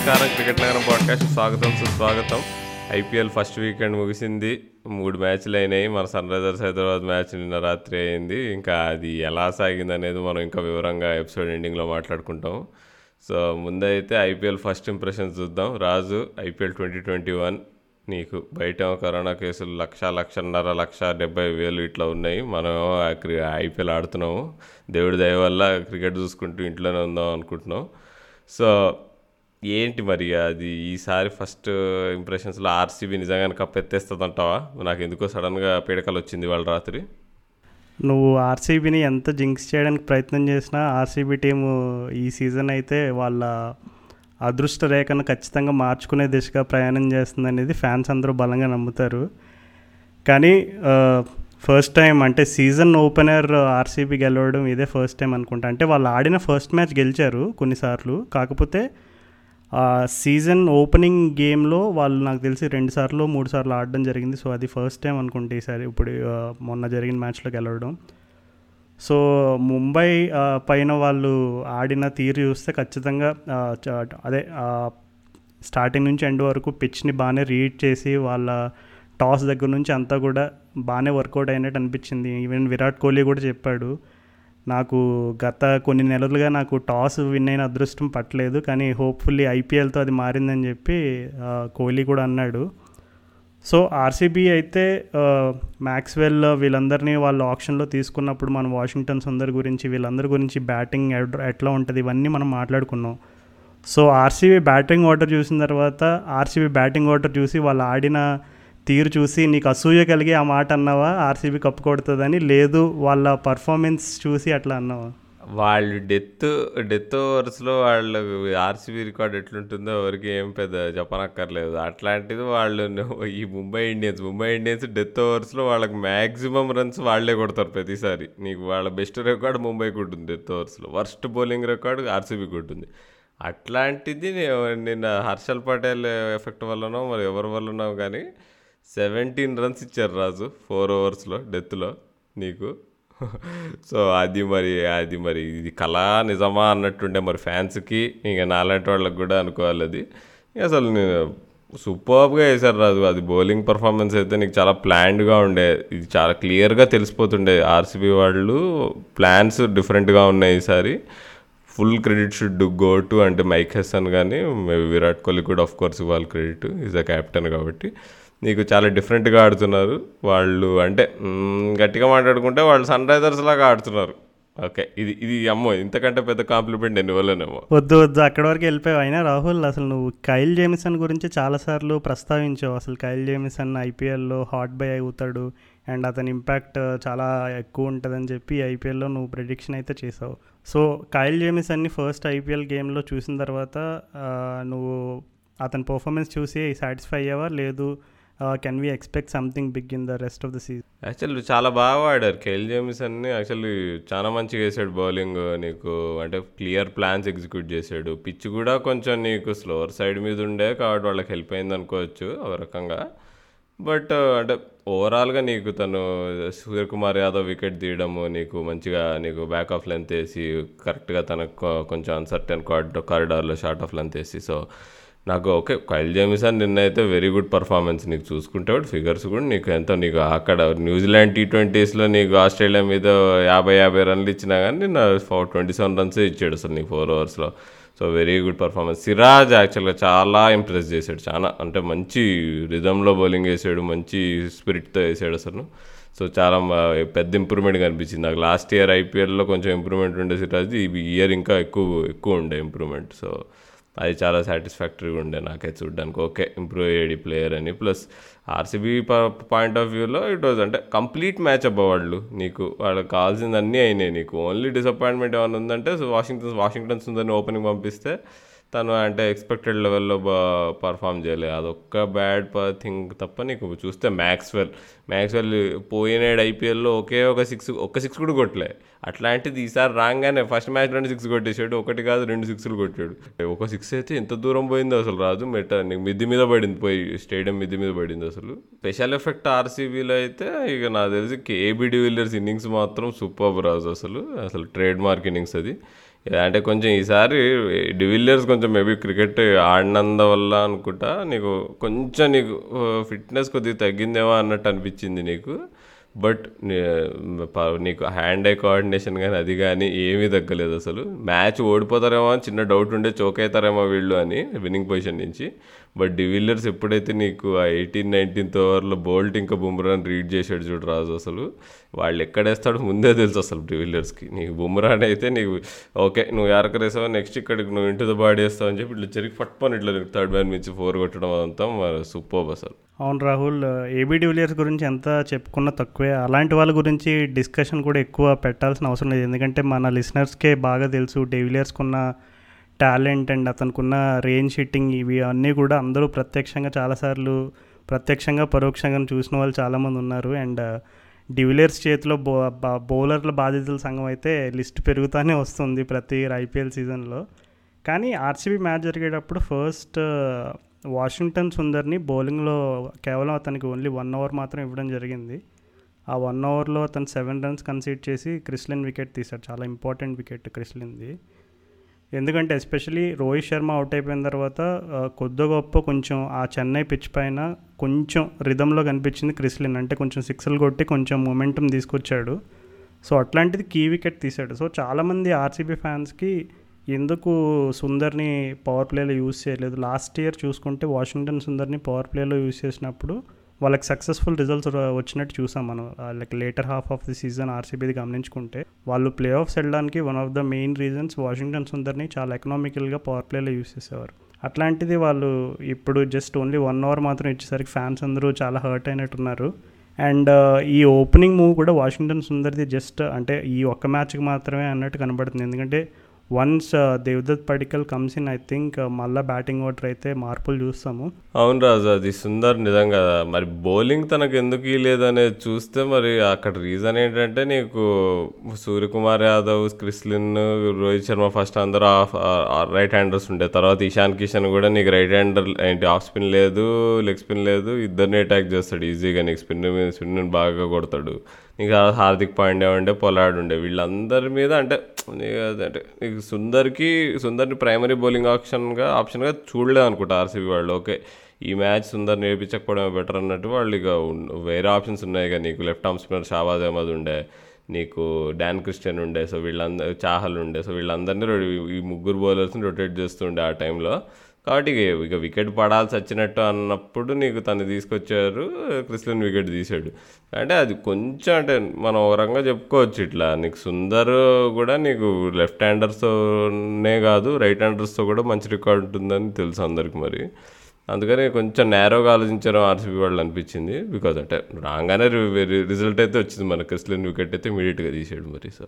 నమస్కారం. క్రికెట్ నగరం పాడ్కాస్ట్ స్వాగతం సుస్వాగతం. ఐపీఎల్ ఫస్ట్ వీకెండ్ ముగిసింది. మూడు మ్యాచ్లు అయినాయి. మన సన్ రైజర్స్ హైదరాబాద్ మ్యాచ్ నిన్న రాత్రి అయింది. ఇంకా అది ఎలా సాగింది అనేది మనం ఇంకా వివరంగా ఎపిసోడ్ ఎండింగ్లో మాట్లాడుకుంటాం. సో ముందైతే ఐపీఎల్ ఫస్ట్ ఇంప్రెషన్స్ చూద్దాం. Raju IPL twenty twenty one నీకు బయట కరోనా కేసులు లక్ష లక్షన్నర లక్ష డెబ్బై వేలు ఇట్లా ఉన్నాయి. మనం ఐపీఎల్ ఆడుతున్నాము. దేవుడి దయ వల్ల క్రికెట్ చూసుకుంటూ ఇంట్లోనే ఉందాం అనుకుంటున్నాం. సో ఏంటి మరి అది? ఈసారి ఫస్ట్ ఇంప్రెషన్స్లో ఆర్సీబీ నిజంగానే కప్ ఎత్తేస్తుంది అంటావా నాకు ఎందుకో సడన్గా పీడకలు వచ్చింది వాళ్ళ రాత్రి. నువ్వు ఆర్సీబీని ఎంత జింక్స్ చేయడానికి ప్రయత్నం చేసినా ఆర్సీబీ టీము ఈ సీజన్ అయితే వాళ్ళ అదృష్ట రేఖను ఖచ్చితంగా మార్చుకునే దిశగా ప్రయాణం చేస్తుంది అనేది ఫ్యాన్స్ అందరూ బలంగా నమ్ముతారు. కానీ ఫస్ట్ టైం అంటే సీజన్ ఓపెనర్ ఆర్సీబీ గెలవడం ఇదే ఫస్ట్ టైం అనుకుంటా. అంటే వాళ్ళు ఆడిన ఫస్ట్ మ్యాచ్ గెలిచారు కొన్నిసార్లు. కాకపోతే సీజన్ ఓపెనింగ్ గేమ్లో వాళ్ళు నాకు తెలిసి రెండు సార్లు మూడు సార్లు ఆడడం జరిగింది. సో అది ఫస్ట్ టైం అనుకుంటే ఈసారి ఇప్పుడు మొన్న జరిగిన మ్యాచ్లోకి వెళ్ళడం. సో ముంబై పైన వాళ్ళు ఆడిన తీరు చూస్తే ఖచ్చితంగా అదే స్టార్టింగ్ నుంచి ఎండ్ వరకు పిచ్ని బాగానే రీడ్ చేసి వాళ్ళ టాస్ దగ్గర నుంచి అంతా కూడా బాగానే వర్కౌట్ అయినట్టు అనిపించింది. ఈవెన్ విరాట్ కోహ్లీ కూడా చెప్పాడు. నాకు గత కొన్ని నెలలుగా నాకు టాస్ విన్ అయిన అదృష్టం పట్టలేదు కానీ హోప్ఫుల్లీ ఐపీఎల్తో అది మారిందని చెప్పి కోహ్లీ కూడా అన్నాడు. సో ఆర్సీబీ అయితే మ్యాక్స్వెల్ వీళ్ళందరినీ వాళ్ళు ఆప్షన్లో తీసుకున్నప్పుడు మనం వాషింగ్టన్ సుందర్ గురించి వీళ్ళందరి గురించి బ్యాటింగ్ ఎట్లా ఉంటుంది ఇవన్నీ మనం మాట్లాడుకున్నాం. సో ఆర్సీబీ బ్యాటింగ్ ఆర్డర్ చూసిన తర్వాత ఆర్సీబీ బ్యాటింగ్ ఆర్డర్ చూసి వాళ్ళు ఆడిన తీరు చూసి నీకు అసూయ కలిగి ఆ మాట అన్నావా? ఆర్సీబీ కప్పు కొడుతుందని? లేదు వాళ్ళ పర్ఫార్మెన్స్ చూసి అట్లా అన్నావా? వాళ్ళు డెత్ డెత్ ఓవర్స్లో వాళ్ళ ఆర్సీబీ రికార్డ్ ఎట్లుంటుందో ఎవరికి ఏం పెద్ద చెప్పనక్కర్లేదు. అట్లాంటిది వాళ్ళు ఈ Mumbai Indians Mumbai Indians death ఓవర్స్లో వాళ్ళకి మ్యాక్సిమం రన్స్ వాళ్ళే కొడతారు ప్రతిసారి. నీకు వాళ్ళ బెస్ట్ రికార్డ్ ముంబైకి ఉంటుంది డెత్ ఓవర్స్లో. వర్స్ట్ బౌలింగ్ రికార్డు ఆర్సీబీకి ఉంటుంది అట్లాంటిది నిన్న హర్షల్ పటేల్ ఎఫెక్ట్ వల్లనో మరి ఎవరి వల్లనో కానీ సెవెంటీన్ రన్స్ ఇచ్చారు రాజు. ఫోర్ ఓవర్స్లో డెత్లో నీకు. సో అది మరి అది మరి ఇది కళ నిజమా అన్నట్టుండే మరి ఫ్యాన్స్కి. ఇంకా నాలాంటి వాళ్ళకి కూడా అనుకోవాలి అది. అసలు నేను సూపర్గా వేశారు రాజు. అది బౌలింగ్ పర్ఫార్మెన్స్ అయితే నీకు చాలా ప్లాన్డ్గా ఉండే. ఇది చాలా క్లియర్గా తెలిసిపోతుండే. ఆర్సీబీ వాళ్ళు ప్లాన్స్ డిఫరెంట్గా ఉన్నాయి ఈసారి. Full credit should go to అంటే మైక్ హెసన్ కానీ విరాట్ కోహ్లీ కూడా ఆఫ్ కోర్స్ ఇవ్వాలి క్రెడిట్ ఈజ్ అ క్యాప్టెన్ కాబట్టి. నీకు చాలా డిఫరెంట్గా ఆడుతున్నారు. వాళ్ళు అంటే గట్టిగా మాట్లాడుకుంటే వాళ్ళు సన్ రైజర్స్ లాగా ఆడుతున్నారు. ఓకే ఇది ఇది అమ్మో ఇంతకంటే పెద్ద కాంప్లిమెంట్ నేను ఇవ్వలేనేమో. వద్దు వద్దు అక్కడి వరకు వెళ్ళిపోయావు. అయినా రాహుల్ అసలు నువ్వు కైల్ జేమిసన్ గురించి చాలాసార్లు ప్రస్తావించావు. అసలు కైల్ జేమిసన్ ఐపీఎల్లో హాట్ బై అవుతాడు. అండ్ అతని ఇంపాక్ట్ చాలా ఎక్కువ ఉంటుందని చెప్పి ఐపీఎల్లో నువ్వు ప్రిడిక్షన్ అయితే చేసావు. సో కైల్ జేమిసన్ని ఫస్ట్ ఐపీఎల్ గేమ్లో చూసిన తర్వాత నువ్వు అతని పర్ఫార్మెన్స్ చూసి సాటిస్ఫై అయ్యావా? లేదు. Can we expect something big in the rest of the season actually చాలా బాగా ఆడారు కెల్ జేమ్స్ అన్ని యాక్చువల్లీ చాలా మంచిగా వేసాడు బౌలింగ్ నీకు అంటే క్లియర్ ప్లాన్స్ ఎగ్జిక్యూట్ చేశాడు పిచ్ కూడా కొంచెం నీకు స్లోవర్ సైడ్ మీద ఉండే కాబట్టి వాళ్ళకి హెల్ప్ అయింది అనుకోవచ్చు ఒక రకంగా. బట్ uh, అంటే ఓవరాల్గా నీకు తను సూర్యకుమార్ యాదవ్ వికెట్ తీయడము నీకు మంచిగా నీకు బ్యాక్ ఆఫ్ లెంత్ వేసి కరెక్ట్గా తనకు కొంచెం అన్సర్టెన్ కార్డ్ కారిడార్లో షార్ట్ ఆఫ్ లెంత్ వేసి సో నాకు ఓకే కైల్ జేమిసన్ నిన్న అయితే వెరీ గుడ్ పర్ఫార్మెన్స్ నీకు చూసుకుంటే ఫిగర్స్ కూడా నీకు ఎంతో నీకు అక్కడ న్యూజిలాండ్ టీ ట్వంటీస్లో నీకు ఆస్ట్రేలియా మీద యాభై యాభై రన్లు ఇచ్చినా కానీ నిన్న ఫోర్ ట్వంటీ సెవెన్ రన్సే ఇచ్చాడు అసలు నీకు ఫోర్ అవర్స్లో so very good performance Siraj యాక్చువల్గా చాలా ఇంప్రెస్ చేశాడు చాలా. అంటే మంచి రిధంలో బౌలింగ్ వేసాడు మంచి స్పిరిట్తో వేసాడు అసలు. సో చాలా పెద్ద ఇంప్రూవ్మెంట్ కనిపించింది. నాకు లాస్ట్ ఇయర్ ఐపీఎల్లో కొంచెం ఇంప్రూవ్మెంట్ ఉండే సిరాజ్ ఈ ఇయర్ ఇంకా ఎక్కువ ఎక్కువ ఉండే ఇంప్రూవ్మెంట్ సో అది చాలా సాటిస్ఫాక్టరీగా ఉండే నాకైతే చూడడానికి. ఓకే ఇంప్రూవ్ అయ్యేది ప్లేయర్ అని. ప్లస్ ఆర్సీబీ పాయింట్ ఆఫ్ వ్యూలో ఇట్ వాజ్ అంటే కంప్లీట్ మ్యాచ్ అబ్బా వాళ్ళు నీకు. వాళ్ళకి కావాల్సింది అన్నీ అయినాయి నీకు. ఓన్లీ డిసప్పాయింట్మెంట్ ఏమైనా ఉందంటే సో వాషింగ్టన్ వాషింగ్టన్ సుందర్ని ఓపెనింగ్ పంపిస్తే తను అంటే ఎక్స్పెక్టెడ్ లెవెల్లో పర్ఫామ్ చేయలేదు అదొక్క బ్యాడ్ థింగ్ తప్ప నీకు చూస్తే మ్యాక్స్వెల్ మ్యాక్స్వెల్ పోయినాడు ఐపీఎల్లో ఒకే ఒక సిక్స్ ఒక్క సిక్స్ కూడా కొట్టలే. అట్లాంటిది ఈసారి రాగానే ఫస్ట్ మ్యాచ్ రెండు సిక్స్ కొట్టేశాడు ఒకటి కాదు రెండు సిక్స్లు కొట్టాడు. ఒక సిక్స్ అయితే ఎంత దూరం పోయిందో అసలు రాదు మెట నీకు మిద్ది మీద పడింది పోయి స్టేడియం మిద్ది మీద పడింది అసలు. స్పెషల్ ఎఫెక్ట్ ఆర్సీబీలో అయితే ఇక నాకు తెలిసి కేబీ డివిలియర్స్ ఇన్నింగ్స్ మాత్రం సూపర్ రాజు అసలు. అసలు ట్రేడ్ మార్క్ ఇన్నింగ్స్ అది. అంటే కొంచెం ఈసారి డివిలియర్స్ కొంచెం మేబీ క్రికెట్ ఆడినందు వల్ల అనుకుంటా నీకు కొంచెం నీకు ఫిట్నెస్ కొద్దిగా తగ్గిందేమో అన్నట్టు అనిపించింది నీకు. బట్ నీకు హ్యాండ్ ఐ కోఆర్డినేషన్ కానీ అది కానీ ఏమీ తగ్గలేదు అసలు. మ్యాచ్ ఓడిపోతారేమో అని చిన్న డౌట్ ఉండే చోక్ అవుతారేమో వీళ్ళు అని విన్నింగ్ పొజిషన్ నుంచి. బట్ డివిలియర్స్ ఎప్పుడైతే నీకు ఆ ఎయిటీన్ నైన్టీన్త్ ఓవర్లో బోల్ట్ ఇంకా బుమ్రాని రీడ్ చేసాడు చూడు రాజు అసలు వాళ్ళు ఎక్కడేస్తాడో ముందే తెలుసు అసలు డివిలియర్స్కి నీకు బుమ్రాని అయితే నీకు ఓకే నువ్వు ఎరకరేసావు నెక్స్ట్ ఇక్కడికి నువ్వు ఇంటి బాడీ వేస్తావు అని చెప్పి ఇట్లా చెరికి పట్టుకొని ఇట్లా థర్డ్ మ్యాన్ నుంచి ఫోర్ కొట్టడం అదంతా సూపర్ అసలు. అవును రాహుల్ ఏబీ డివిలియర్స్ గురించి ఎంత చెప్పుకున్నా తక్కువే. అలాంటి వాళ్ళ గురించి డిస్కషన్ కూడా ఎక్కువ పెట్టాల్సిన అవసరం లేదు. ఎందుకంటే మన లిసనర్స్కే బాగా తెలుసు డివిలియర్స్కున్న టాలెంట్ అండ్ అతనుకున్న రేంజ్ షిట్టింగ్ ఇవి అన్నీ కూడా అందరూ ప్రత్యక్షంగా చాలాసార్లు ప్రత్యక్షంగా పరోక్షంగా చూసిన వాళ్ళు చాలామంది ఉన్నారు. అండ్ డివిలియర్స్ చేతిలో బో బౌలర్ల బాధితుల సంఘం అయితే లిస్ట్ పెరుగుతూనే వస్తుంది ప్రతి ఐపీఎల్ సీజన్లో. కానీ ఆర్సీబీ మ్యాచ్ జరిగేటప్పుడు ఫస్ట్ వాషింగ్టన్ సుందర్ని బౌలింగ్లో కేవలం అతనికి ఓన్లీ వన్ అవర్ మాత్రం ఇవ్వడం జరిగింది. ఆ వన్ అవర్లో అతను సెవెన్ రన్స్ కన్సీడ్ చేసి క్రిస్లిన్ వికెట్ తీశాడు. చాలా ఇంపార్టెంట్ వికెట్ క్రిస్లిన్ది. ఎందుకంటే ఎస్పెషలీ రోహిత్ శర్మ అవుట్ అయిపోయిన తర్వాత కొద్ది గొప్ప కొంచెం ఆ చెన్నై పిచ్ పైన కొంచెం రిధంలో కనిపించింది క్రిస్లిన్ అంటే కొంచెం సిక్స్లు కొట్టి కొంచెం మొమెంటం తీసుకొచ్చాడు. సో అట్లాంటిది కీ వికెట్ తీశాడు. సో చాలామంది ఆర్సీబీ ఫ్యాన్స్కి ఎందుకు సుందర్ని పవర్ ప్లేలో యూజ్ చేయలేదు? లాస్ట్ ఇయర్ చూసుకుంటే వాషింగ్టన్ సుందర్ని పవర్ ప్లేలో యూజ్ చేసినప్పుడు వాళ్ళకి సక్సెస్ఫుల్ రిజల్ట్స్ వచ్చినట్టు చూసాం మనం. Like later half of the season ఆర్సీబీది గమనించుకుంటే వాళ్ళు ప్లే ఆఫ్స్ వెళ్ళడానికి one of the main reasons Washington సుందర్ని చాలా ఎకనామికల్గా పవర్ ప్లేలో యూస్ చేసేవారు. అట్లాంటిది వాళ్ళు ఇప్పుడు జస్ట్ ఓన్లీ వన్ అవర్ మాత్రం ఇచ్చేసరికి ఫ్యాన్స్ అందరూ చాలా హర్ట్ అయినట్టున్నారు. అండ్ ఈ ఓపెనింగ్ మూవ్ కూడా వాషింగ్టన్ సుందర్ది జస్ట్ అంటే ఈ ఒక్క మ్యాచ్కి మాత్రమే అన్నట్టు కనబడుతుంది. ఎందుకంటే once Devdutt Padikkal comes in I think మళ్ళీ బ్యాటింగ్ ఓటర్ అయితే మార్పులు చూస్తాము. అవును రాజు అది సుందర్ నిజంగా మరి బౌలింగ్ తనకు ఎందుకు లేదనేది చూస్తే మరి అక్కడ రీజన్ ఏంటంటే నీకు Suryakumar Yadav Chris Lynn Rohit Sharma first అందరూ ఆఫ్ రైట్ హ్యాండర్స్ ఉండే. తర్వాత ఇషాన్ కిషన్ కూడా నీకు రైట్ హ్యాండర్ ఏంటి ఆఫ్ స్పిన్ లేదు లెగ్ స్పిన్ లేదు ఇద్దరిని అటాక్ చేస్తాడు. ఈజీగా నీకు స్పిన్ స్పిన్ బాగా కొడతాడు. ఇంకా హార్దిక్ పాండ్యా ఉండే పొలాడ్ ఉండే వీళ్ళందరి మీద అంటే నీకు అంటే నీకు సుందర్కి సుందర్ని ప్రైమరీ బౌలింగ్ ఆప్షన్గా ఆప్షన్గా చూడలేదు అనుకుంటా ఆర్సీబీ వాళ్ళు. ఓకే ఈ మ్యాచ్ సుందర్ నేర్పించకపోవడం బెటర్ అన్నట్టు వాళ్ళు ఇక వేరే ఆప్షన్స్ ఉన్నాయి ఇక నీకు. Left arm spinner Shahbaz Ahmed ఉండే నీకు డాన్ క్రిస్టియన్ ఉండే సో వీళ్ళందరూ చాహల్ ఉండే సో వీళ్ళందరినీ ఈ ముగ్గురు బౌలర్స్ని రొటేట్ చేస్తుండే ఆ టైంలో కాబట్టి ఇక వికెట్ పడాల్సి వచ్చినట్టు అన్నప్పుడు నీకు తను తీసుకొచ్చారు. క్రిస్టియన్ వికెట్ తీశాడు. అంటే అది కొంచెం అంటే మనం ఒక రకంగా చెప్పుకోవచ్చు ఇట్లా. నీకు సుందర్ కూడా నీకు లెఫ్ట్ హ్యాండర్స్తోనే కాదు రైట్ హ్యాండర్స్తో కూడా మంచి రికార్డ్ ఉంటుందని తెలుసు అందరికి మరి. అందుకని కొంచెం నేరోగా ఆలోచించడం ఆర్సీబీ వాళ్ళు అనిపించింది. బికాజ్ అంటే రాగానే రిజల్ట్ అయితే వచ్చింది. మన క్రిస్లిన్ వికెట్ అయితే ఇమీడియట్గా తీసాడు మరి. So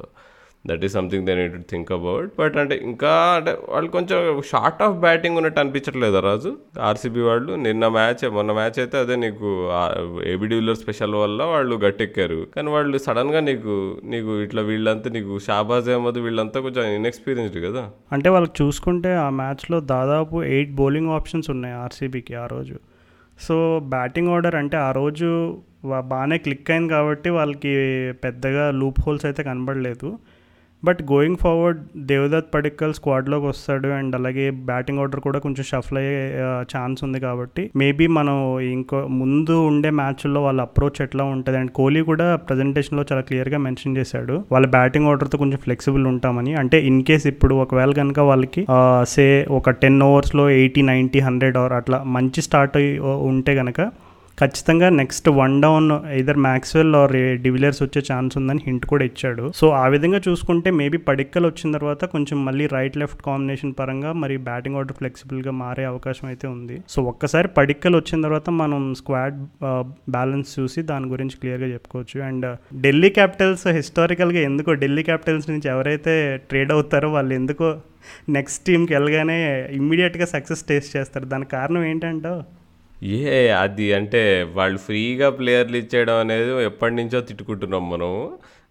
that is something they need think about but అంటే ఇంకా అంటే వాళ్ళు కొంచెం షార్ట్ ఆఫ్ బ్యాటింగ్ ఉన్నట్టు అనిపించట్లేదు రాజు? ఆర్సీబీ వాళ్ళు నిన్న మ్యాచ్ మొన్న మ్యాచ్ అయితే అదే నీకు ఏబీ డివిలర్ స్పెషల్ వల్ల వాళ్ళు గట్టెక్కారు. కానీ వాళ్ళు సడన్గా నీకు నీకు ఇట్లా వీళ్ళంతా నీకు షాబాజ్ అహ్మద్ వీళ్ళంతా కొంచెం ఇన్ఎక్స్పీరియన్స్డ్ కదా? అంటే వాళ్ళకి చూసుకుంటే ఆ మ్యాచ్లో దాదాపు ఎయిట్ బౌలింగ్ ఆప్షన్స్ ఉన్నాయి ఆర్సీబీకి ఆ రోజు. సో బ్యాటింగ్ ఆర్డర్ అంటే ఆ రోజు బాగానే క్లిక్ అయింది కాబట్టి వాళ్ళకి పెద్దగా లూప్ హోల్స్ అయితే కనబడలేదు. But going forward Devdutt Padikkal స్క్వాడ్లోకి వస్తాడు అండ్ అలాగే బ్యాటింగ్ ఆర్డర్ కూడా కొంచెం షఫల్ అయ్యే ఛాన్స్ ఉంది కాబట్టి మేబీ మనం ఇంకో ముందు ఉండే మ్యాచ్ల్లో వాళ్ళ అప్రోచ్ ఎట్లా ఉంటుంది అండ్ కోహ్లీ కూడా ప్రజెంటేషన్లో చాలా క్లియర్గా మెన్షన్ చేశాడు. వాళ్ళ బ్యాటింగ్ ఆర్డర్తో కొంచెం ఫ్లెక్సిబుల్ ఉంటామని. అంటే ఇన్ కేస్ ఇప్పుడు ఒకవేళ కనుక వాళ్ళకి సే ఒక టెన్ ఓవర్స్లో ఎయిటీ నైంటీ హండ్రెడ్ ఆర్ అట్లా మంచి స్టార్ట్ ఉంటే కనుక ఖచ్చితంగా next one down either Maxwell or de Villiers వచ్చే ఛాన్స్ ఉందని హింట్ కూడా ఇచ్చాడు. సో ఆ విధంగా చూసుకుంటే మేబీ పడిక్కలు వచ్చిన తర్వాత కొంచెం మళ్ళీ రైట్ లెఫ్ట్ కాంబినేషన్ పరంగా మరి బ్యాటింగ్ ఆర్డర్ ఫ్లెక్సిబుల్గా మారే అవకాశం అయితే ఉంది. సో ఒక్కసారి పడిక్కలు వచ్చిన తర్వాత మనం స్క్వాడ్ బ్యాలెన్స్ uh, చూసి దాని గురించి క్లియర్గా చెప్పుకోవచ్చు. అండ్ ఢిల్లీ క్యాపిటల్స్ హిస్టారికల్గా ఎందుకో ఢిల్లీ క్యాపిటల్స్ నుంచి ఎవరైతే ట్రేడ్ అవుతారో వాళ్ళు ఎందుకో నెక్స్ట్ టీంకి వెళ్ళగానే ఇమ్మీడియట్గా సక్సెస్ టేస్ట్ చేస్తారు. దానికి కారణం ఏంటంటే ఏ అది అంటే వాళ్ళు ఫ్రీగా ప్లేయర్లు ఇచ్చేయడం అనేది ఎప్పటి నుంచో తిట్టుకుంటున్నాం మనం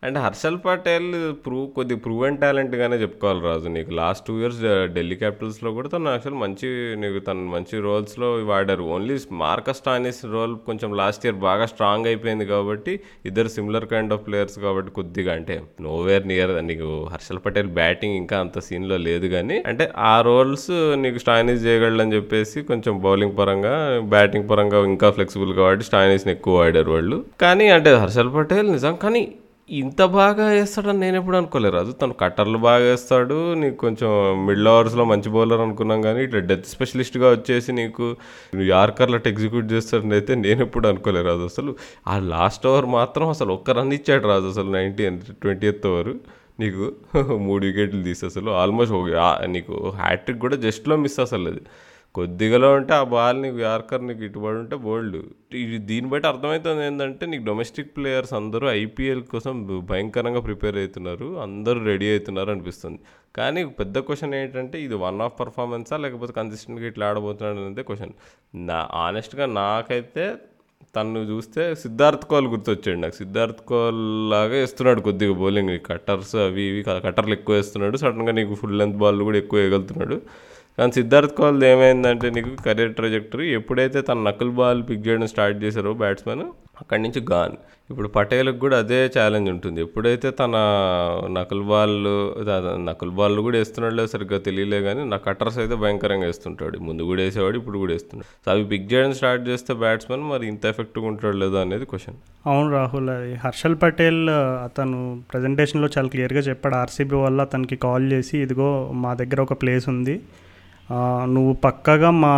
అంటే హర్షల్ పటేల్ ప్రూవ్ కొద్ది ప్రూవెన్ టాలెంట్గానే చెప్పుకోవాలి రాజు. నీకు లాస్ట్ టూ ఇయర్స్ ఢిల్లీ క్యాపిటల్స్లో కూడా తను యాక్చువల్ మంచి నీకు తను మంచి రోల్స్లో వాడారు. ఓన్లీ మార్కస్ టానిస్ రోల్ కొంచెం లాస్ట్ ఇయర్ బాగా స్ట్రాంగ్ అయిపోయింది కాబట్టి ఇద్దరు సిమిలర్ కైండ్ ఆఫ్ ప్లేయర్స్ కాబట్టి కొద్దిగా అంటే నోవేర్ నియర్ నీకు హర్షల్ పటేల్ బ్యాటింగ్ ఇంకా అంత సీన్లో లేదు కానీ అంటే ఆ రోల్స్ నీకు స్టాయినిస్ అని చెప్పేసి కొంచెం బౌలింగ్ పరంగా బ్యాటింగ్ పరంగా ఇంకా ఫ్లెక్సిబుల్ కాబట్టి స్టాయినిస్ని ఎక్కువ వాడారు వాళ్ళు. కానీ అంటే హర్షల్ పటేల్ నిజం కానీ ఇంత బాగా వేస్తాడని నేను ఎప్పుడు అనుకోలేదు. రాజు తను కట్టర్లు బాగా వేస్తాడు. నీకు కొంచెం మిడిల్ ఓవర్స్లో మంచి బౌలర్ అనుకున్నాం కానీ ఇట్లా డెత్ స్పెషలిస్ట్గా వచ్చేసి నీకు యార్కర్లు అట్లా ఎగ్జిక్యూట్ చేస్తాడని అయితే నేను ఎప్పుడు అనుకోలేదు రాజు. అసలు ఆ లాస్ట్ ఓవర్ మాత్రం అసలు ఒక్క రన్ ఇచ్చాడు రాజు అసలు నైన్టీ ట్వంటీ ఎయిత్ ఓవర్. నీకు మూడు వికెట్లు తీసి అసలు ఆల్మోస్ట్ నీకు హ్యాట్రిక్ కూడా జస్ట్లో మిస్ అసలు అది. కొద్దిగాలో ఉంటే ఆ బాల్ నీకు యార్కర్ నీకు ఇటుబడి ఉంటే బోల్డ్. ఇది దీన్ని బట్టి అర్థమవుతుంది ఏంటంటే నీకు డొమెస్టిక్ ప్లేయర్స్ అందరూ ఐపీఎల్ కోసం భయంకరంగా ప్రిపేర్ అవుతున్నారు. అందరూ రెడీ అవుతున్నారు అనిపిస్తుంది. కానీ పెద్ద క్వశ్చన్ ఏంటంటే ఇది వన్ ఆఫ్ పర్ఫార్మెన్సా లేకపోతే కన్సిస్టెంట్గా ఇట్లా ఆడబోతున్నాడు అనేది క్వశ్చన్. నా ఆనెస్ట్గా నాకైతే తను చూస్తే సిద్ధార్థ్ కోల్ గుర్తొచ్చాడు నాకు. సిద్ధార్థ్ కోల్ లాగా వేస్తున్నాడు కొద్దిగా బౌలింగ్. కట్టర్స్ అవి ఇవి కట్టర్లు ఎక్కువ వేస్తున్నాడు. సడన్గా నీకు ఫుల్ లెంత్ బాల్ కూడా ఎక్కువ వేయగలుగుతున్నాడు. కానీ సిద్ధార్థ్ కోహ్లీ ఏమైందంటే నీకు కెరీర్ ట్రజెక్టరీ ఎప్పుడైతే తన నకుల్ బాల్ పిక్ చేయడం స్టార్ట్ చేశారో బ్యాట్స్మెన్ అక్కడి నుంచి గాన్ ఇప్పుడు పటేల్కి కూడా అదే ఛాలెంజ్ ఉంటుంది. ఎప్పుడైతే తన నకుల్ బాల్ నకుల్ బాల్ కూడా వేస్తున్నాడో సరిగ్గా తెలియలే కానీ నా కట్టర్స్ అయితే భయంకరంగా వేస్తుంటాడు. ముందు కూడా వేసేవాడు ఇప్పుడు కూడా వేస్తున్నాడు. సో అవి పిక్ చేయడం స్టార్ట్ చేస్తే బ్యాట్స్మెన్ మరి ఇంత ఎఫెక్ట్గా ఉంటాడు లేదో అనేది క్వశ్చన్ అవును రాహుల్ అది హర్షల్ పటేల్ అతను ప్రజెంటేషన్లో చాలా క్లియర్గా చెప్పాడు. ఆర్సీబీ వల్ల అతనికి కాల్ చేసి ఇదిగో మా దగ్గర ఒక ప్లేస్ ఉంది. నువ్వు పక్కగా మా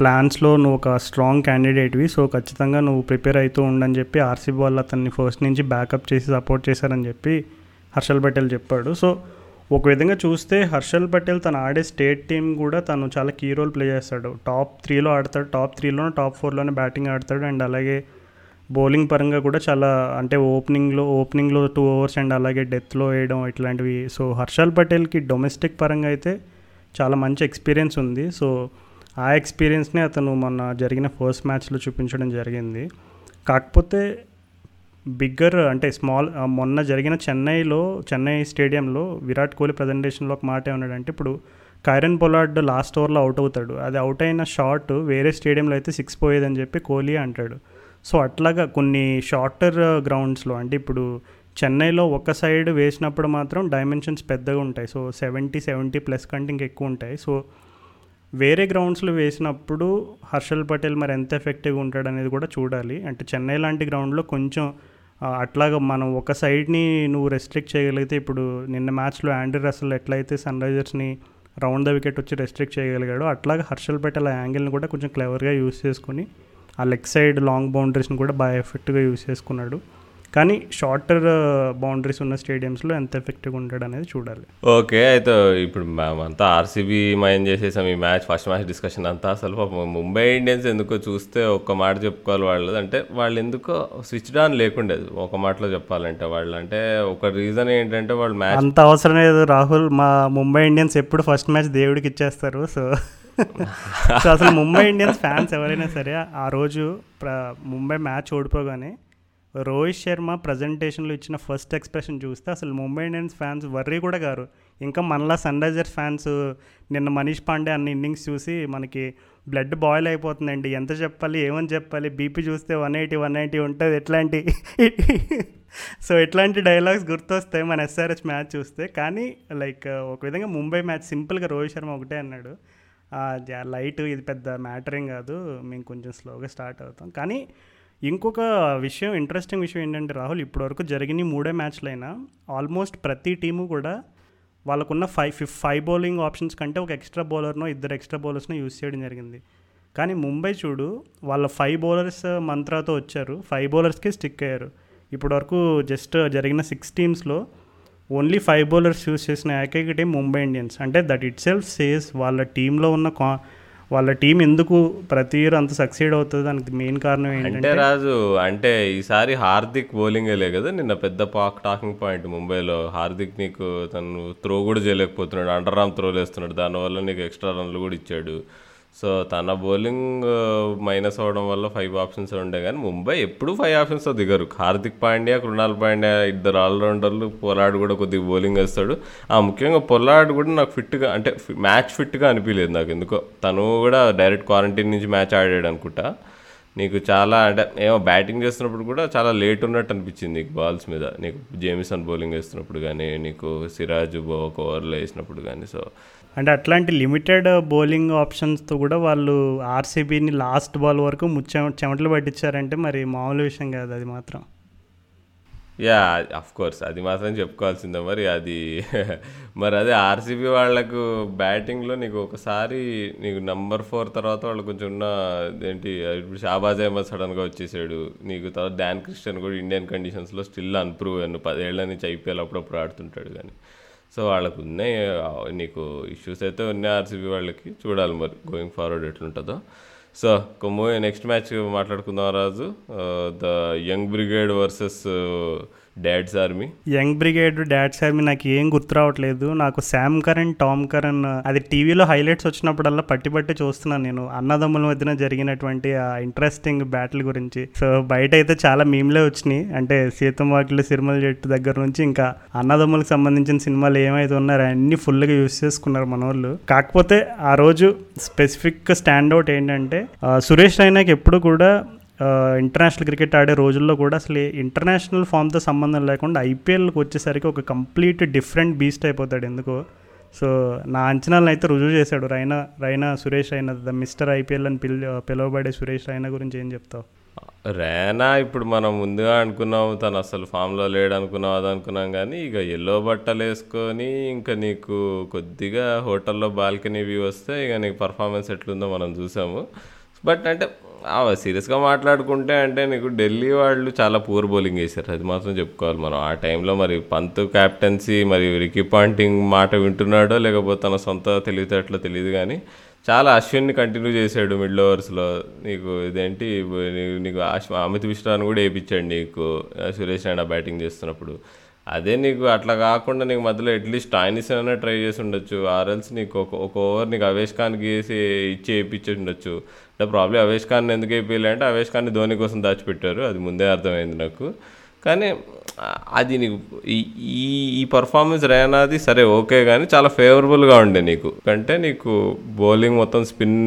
ప్లాన్స్లో నువ్వు ఒక స్ట్రాంగ్ క్యాండిడేట్వి సో ఖచ్చితంగా నువ్వు ప్రిపేర్ అవుతూ ఉండని చెప్పి ఆర్సీబీ వాళ్ళు అతన్ని ఫస్ట్ నుంచి బ్యాకప్ చేసి సపోర్ట్ చేశారని చెప్పి హర్షల్ పటేల్ చెప్పాడు. సో ఒక విధంగా చూస్తే హర్షల్ పటేల్ తను ఆడే స్టేట్ టీం కూడా తను చాలా కీ రోల్ ప్లే చేస్తాడు. టాప్ త్రీలో ఆడతాడు. టాప్ త్రీలోనే టాప్ ఫోర్లోనే బ్యాటింగ్ ఆడతాడు. అండ్ అలాగే బౌలింగ్ పరంగా కూడా చాలా అంటే ఓపెనింగ్లో ఓపెనింగ్లో టూ ఓవర్స్ అండ్ అలాగే డెత్లో వేయడం ఇట్లాంటివి. సో హర్షల్ పటేల్కి డొమెస్టిక్ పరంగా అయితే చాలా మంచి ఎక్స్పీరియన్స్ ఉంది. సో ఆ ఎక్స్పీరియన్స్ని అతను మొన్న జరిగిన ఫస్ట్ మ్యాచ్లో చూపించడం జరిగింది. కాకపోతే బిగ్గర్ అంటే స్మాల్ మొన్న జరిగిన చెన్నైలో చెన్నై స్టేడియంలో విరాట్ కోహ్లీ ప్రజెంటేషన్లో ఒక మాట ఏమన్నాడంటే ఇప్పుడు కైరన్ పొలాడ్ లాస్ట్ ఓవర్లో అవుట్ అవుతాడు. అది అవుట్ అయిన షాట్ వేరే స్టేడియంలో అయితే సిక్స్ పోయేదని చెప్పి కోహ్లీ అంటాడు. సో అట్లాగా కొన్ని షార్టర్ గ్రౌండ్స్లో అంటే ఇప్పుడు చెన్నైలో ఒక సైడ్ వేసినప్పుడు మాత్రం డైమెన్షన్స్ పెద్దగా ఉంటాయి. సో సెవెంటీ సెవెంటీ ప్లస్ కంటే ఇంకా ఎక్కువ ఉంటాయి. సో వేరే గ్రౌండ్స్లో వేసినప్పుడు హర్షల్ పటేల్ మరి ఎంత ఎఫెక్టివ్గా ఉంటాడు అనేది కూడా చూడాలి. అంటే చెన్నై లాంటి గ్రౌండ్లో కొంచెం అట్లాగా మనం ఒక సైడ్ని నువ్వు రెస్ట్రిక్ట్ చేయగలిగితే ఇప్పుడు నిన్న మ్యాచ్లో యాండ్రీ రసల్ ఎట్లయితే సన్ రైజర్స్ని రౌండ్ ద వికెట్ వచ్చి రెస్ట్రిక్ట్ చేయగలిగాడు అట్లాగే హర్షల్ పటేల్ ఆ యాంగిల్ని కూడా కొంచెం క్లెవర్గా యూస్ చేసుకుని ఆ లెగ్ సైడ్ లాంగ్ బౌండరీస్ని కూడా బాగా ఎఫెక్ట్గా యూస్ చేసుకున్నాడు. కానీ షార్టర్ బౌండరీస్ ఉన్న స్టేడియంస్లో ఎంత ఎఫెక్టివ్గా ఉంటాడు అనేది చూడాలి. ఓకే అయితే ఇప్పుడు మేమంతా ఆర్సీబీ మైండ్ చేసేసాం ఈ మ్యాచ్ ఫస్ట్ మ్యాచ్ డిస్కషన్ అంతా. అసలు ముంబై ఇండియన్స్ ఎందుకో చూస్తే ఒక్క మాట చెప్పుకోవాలి వాళ్ళు అంటే వాళ్ళు ఎందుకో స్విచ్ ఆన్ లేకుండేది ఒక మాటలో చెప్పాలంటే వాళ్ళు. అంటే ఒక రీజన్ ఏంటంటే వాళ్ళు మ్యాచ్ అంత అవసరం లేదు రాహుల్. మా ముంబై ఇండియన్స్ ఎప్పుడు ఫస్ట్ మ్యాచ్ దేవుడికి ఇచ్చేస్తారు సో. సో అసలు ముంబై ఇండియన్స్ ఫ్యాన్స్ ఎవరైనా సరే ఆ రోజు ప్ర ముంబై మ్యాచ్ ఓడిపోగానే రోహిత్ శర్మ ప్రజెంటేషన్లో ఇచ్చిన ఫస్ట్ ఎక్స్ప్రెషన్ చూస్తే అసలు ముంబై ఇండియన్స్ ఫ్యాన్స్ వర్రీ కూడా గారు ఇంకా మనలా సన్ రైజర్స్ ఫ్యాన్స్ నిన్న మనీష్ పాండే అన్ని ఇన్నింగ్స్ చూసి మనకి బ్లడ్ బాయిల్ అయిపోతుందండి. ఎంత చెప్పాలి ఏమని చెప్పాలి బీపీ చూస్తే వన్ ఎయిటీ వన్ ఎయిటీ ఉంటుంది ఎట్లాంటి? సో ఇట్లాంటి డైలాగ్స్ గుర్తొస్తాయి మన ఎస్ఆర్హెచ్ మ్యాచ్ చూస్తే. కానీ లైక్ ఒక విధంగా ముంబై మ్యాచ్ సింపుల్గా రోహిత్ శర్మ ఒకటే అన్నాడు. లైట్ ఇది పెద్ద మ్యాటరింగ్ కాదు. మేము కొంచెం స్లోగా స్టార్ట్ అవుతాం. కానీ ఇంకొక విషయం ఇంట్రెస్టింగ్ విషయం ఏంటంటే రాహుల్ ఇప్పటివరకు జరిగిన మూడే మ్యాచ్లైనా ఆల్మోస్ట్ ప్రతి టీము కూడా వాళ్ళకున్న ఫైవ్ ఫిఫ్ ఫైవ్ బౌలింగ్ ఆప్షన్స్ కంటే ఒక ఎక్స్ట్రా బౌలర్నో ఇద్దరు ఎక్స్ట్రా బౌలర్స్నో యూస్ చేయడం జరిగింది. కానీ ముంబై చూడు వాళ్ళ ఫైవ్ బౌలర్స్ మంత్రాతో వచ్చారు. ఫైవ్ బౌలర్స్కి స్టిక్ అయ్యారు. ఇప్పటివరకు జస్ట్ జరిగిన సిక్స్ టీమ్స్లో ఓన్లీ ఫైవ్ బౌలర్స్ యూస్ చేసిన ఏకైక టీం ముంబై ఇండియన్స్. అంటే దట్ ఇట్ సెల్ఫ్ సేస్ వాళ్ళ టీంలో ఉన్న కా వాళ్ళ టీం ఎందుకు ప్రతి ఇయర్ అంత సక్సీడ్ అవుతుంది? దానికి మెయిన్ కారణం ఏంటంటే రాజు అంటే ఈసారి హార్దిక్ బౌలింగ్ లే కదా? నిన్న పెద్ద పాక్ టాకింగ్ పాయింట్ ముంబైలో. హార్దిక్ నీకు తను త్రో కూడా చేయలేకపోతున్నాడు. అండర్ ఆర్మ్ త్రో వేస్తున్నాడు దానివల్ల నీకు ఎక్స్ట్రా రన్లు కూడా ఇచ్చాడు. సో తన బౌలింగ్ uh, మైనస్ అవ్వడం వల్ల ఫైవ్ ఆప్షన్స్ ఉండే కానీ ముంబై ఎప్పుడు ఫైవ్ ఆప్షన్స్తో దిగరు. హార్దిక్ పాండ్యా కృణాల్ పాండ్యా ఇద్దరు ఆల్రౌండర్లు పొలాడ్ కూడా కొద్దిగా బౌలింగ్ వేస్తాడు. ఆ ముఖ్యంగా పొలాడ్ కూడా నాకు ఫిట్గా అంటే మ్యాచ్ ఫిట్గా అనిపించలేదు నాకు. ఎందుకో తను కూడా డైరెక్ట్ క్వారంటైన్ నుంచి మ్యాచ్ ఆడాడు అనుకుంటా. నీకు చాలా అంటే ఏమో బ్యాటింగ్ చేస్తున్నప్పుడు కూడా చాలా లేట్ ఉన్నట్టు అనిపించింది నీకు బాల్స్ మీద. నీకు జేమిసన్ బౌలింగ్ వేస్తున్నప్పుడు కానీ నీకు సిరాజ్ ఒక ఓవర్లో వేసినప్పుడు కానీ సో అంటే అట్లాంటి లిమిటెడ్ బౌలింగ్ ఆప్షన్స్తో కూడా వాళ్ళు ఆర్సీబీని లాస్ట్ బాల్ వరకు ముచ్చ చెమటలు పట్టించారంటే మరి మామూలు విషయం కాదు అది మాత్రం. యా అఫ్ కోర్స్ అది మాత్రం చెప్పుకోవాల్సిందే మరి. అది మరి అదే ఆర్సీబీ వాళ్ళకు బ్యాటింగ్లో నీకు ఒకసారి నీకు నంబర్ ఫోర్ తర్వాత వాళ్ళు కొంచెం ఉన్న ఏంటి ఇప్పుడు షాబాజ్ అహ్మద్ సడన్గా వచ్చేసాడు. నీకు తర్వాత డాన్ క్రిస్టియన్ కూడా ఇండియన్ కండిషన్స్లో స్టిల్ అన్ప్రూవ్ అను పదేళ్ళ నుంచి ఐపీఎల్ అప్పుడప్పుడు ఆడుతుంటాడు కానీ. సో వాళ్ళకు ఉన్నాయి నీకు ఇష్యూస్ అయితే ఉన్నాయి ఆర్సీబీ వాళ్ళకి. చూడాలి మరి గోయింగ్ ఫార్వర్డ్ ఎట్లుంటుందో. సో మూవీ నెక్స్ట్ మ్యాచ్ మాట్లాడుకుందాం Raju. The young brigade versus dads army young brigade dads army నాకు ఏం గుర్తు రావట్లేదు. నాకు శామ్ కరణ్ టామ్ కరణ్ అది టీవీలో హైలైట్స్ వచ్చినప్పుడల్లా పట్టి పట్టి చూస్తున్నాను నేను. అన్నదమ్ముల మధ్యన జరిగినటువంటి ఆ ఇంట్రెస్టింగ్ బ్యాటిల్ గురించి. సో బయట అయితే చాలా మీమ్లే వచ్చినాయి. అంటే సీతం వాకిలు సిరిమల జట్టు దగ్గర నుంచి ఇంకా అన్నదమ్ములకు సంబంధించిన సినిమాలు ఏమైతే ఉన్నారో అన్ని ఫుల్గా యూస్ చేసుకున్నారు మన వాళ్ళు కాకపోతే ఆ రోజు స్పెసిఫిక్ స్టాండ్ అవుట్ ఏంటంటే సురేష్ రైనాకి ఎప్పుడు కూడా ఇంటర్నేషనల్ క్రికెట్ ఆడే రోజుల్లో కూడా అసలు ఇంటర్నేషనల్ ఫామ్తో సంబంధం లేకుండా ఐపీఎల్కి వచ్చేసరికి ఒక కంప్లీట్ డిఫరెంట్ బీస్ట్ అయిపోతాడు ఎందుకో. సో నా అంచనాలను అయితే రుజువు చేశాడు. Raina Raina Suresh Raina the Mr IPL అని పిలి పిలువబడే సురేష్ రైనా గురించి ఏం చెప్తావు? రైనా ఇప్పుడు మనం ముందుగా అనుకున్నాం తను అసలు ఫామ్లో లేడు అనుకున్నాం అది అనుకున్నాం కానీ ఇక ఎల్లో బట్టలు వేసుకొని ఇంకా నీకు కొద్దిగా హోటల్లో బాల్కనీ వ్యూ వస్తే ఇక నీకు పర్ఫార్మెన్స్ ఎట్లుందో మనం చూసాము. బట్ అంటే సీరియస్గా మాట్లాడుకుంటే అంటే నీకు ఢిల్లీ వాళ్ళు చాలా పూర్ బౌలింగ్ వేశారు అది మాత్రం చెప్పుకోవాలి మనం. ఆ టైంలో మరి పంత్ క్యాప్టెన్సీ మరి రికీ పాంటింగ్ మాట వింటున్నాడో లేకపోతే తన సొంత తెలివితేటలో తెలియదు కానీ చాలా అశ్విన్ని కంటిన్యూ చేశాడు మిడిల్ ఓవర్స్లో నీకు ఇదేంటి? నీకు- అమిత్ మిశ్రాని కూడా వేయించాడు నీకు. సురేష్ రైనా బ్యాటింగ్ చేస్తున్నప్పుడు. అదే నీకు అట్లా కాకుండా నీకు మధ్యలో అట్లీస్ట్ టాయినిస్ అయినా ట్రై చేసి ఉండొచ్చు. ఆర్ఎల్స్ నీకు ఒక ఒక ఓవర్ నీకు అవేష్ ఖాన్కి వేసి ఇచ్చి వేయించి ఉండొచ్చు. అంటే ప్రాబ్లం అవేష్ ఖాన్ ఎందుకు వేయించాలి అంటే అవేష్ ఖాన్ని ధోని కోసం దాచిపెట్టారు. అది ముందే అర్థమైంది నాకు. కానీ అది నీకు ఈ ఈ ఈ పర్ఫార్మెన్స్ రేనాది సరే ఓకే కానీ చాలా ఫేవరబుల్గా ఉండే నీకు. అంటే నీకు బౌలింగ్ మొత్తం స్పిన్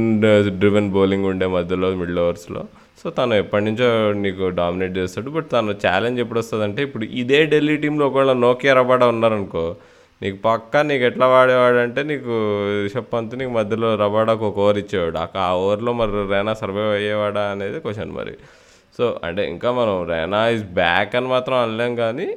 డ్రివెన్ బౌలింగ్ ఉండే మధ్యలో మిడిల్ ఓవర్స్లో సో తను ఎప్పటి నుంచో నీకు డామినేట్ చేస్తాడు. బట్ తను ఛాలెంజ్ ఎప్పుడు వస్తుందంటే ఇప్పుడు ఇదే ఢిల్లీ టీంలో ఒకవేళ నోకియా రబాడా ఉన్నారనుకో నీకు పక్కా నీకు ఎట్లా వాడేవాడు అంటే నీకు రిషబ్ పంత్ నీకు మధ్యలో రబాడాకు ఒక ఓవర్ ఇచ్చేవాడు. ఆ- ఓవర్లో మరి రైనా సర్వైవ్ అయ్యేవాడా అనేది క్వశ్చన్ మరి. సో అంటే ఇంకా మనం రైనా ఈజ్ బ్యాక్ అని మాత్రం అనలేం కానీ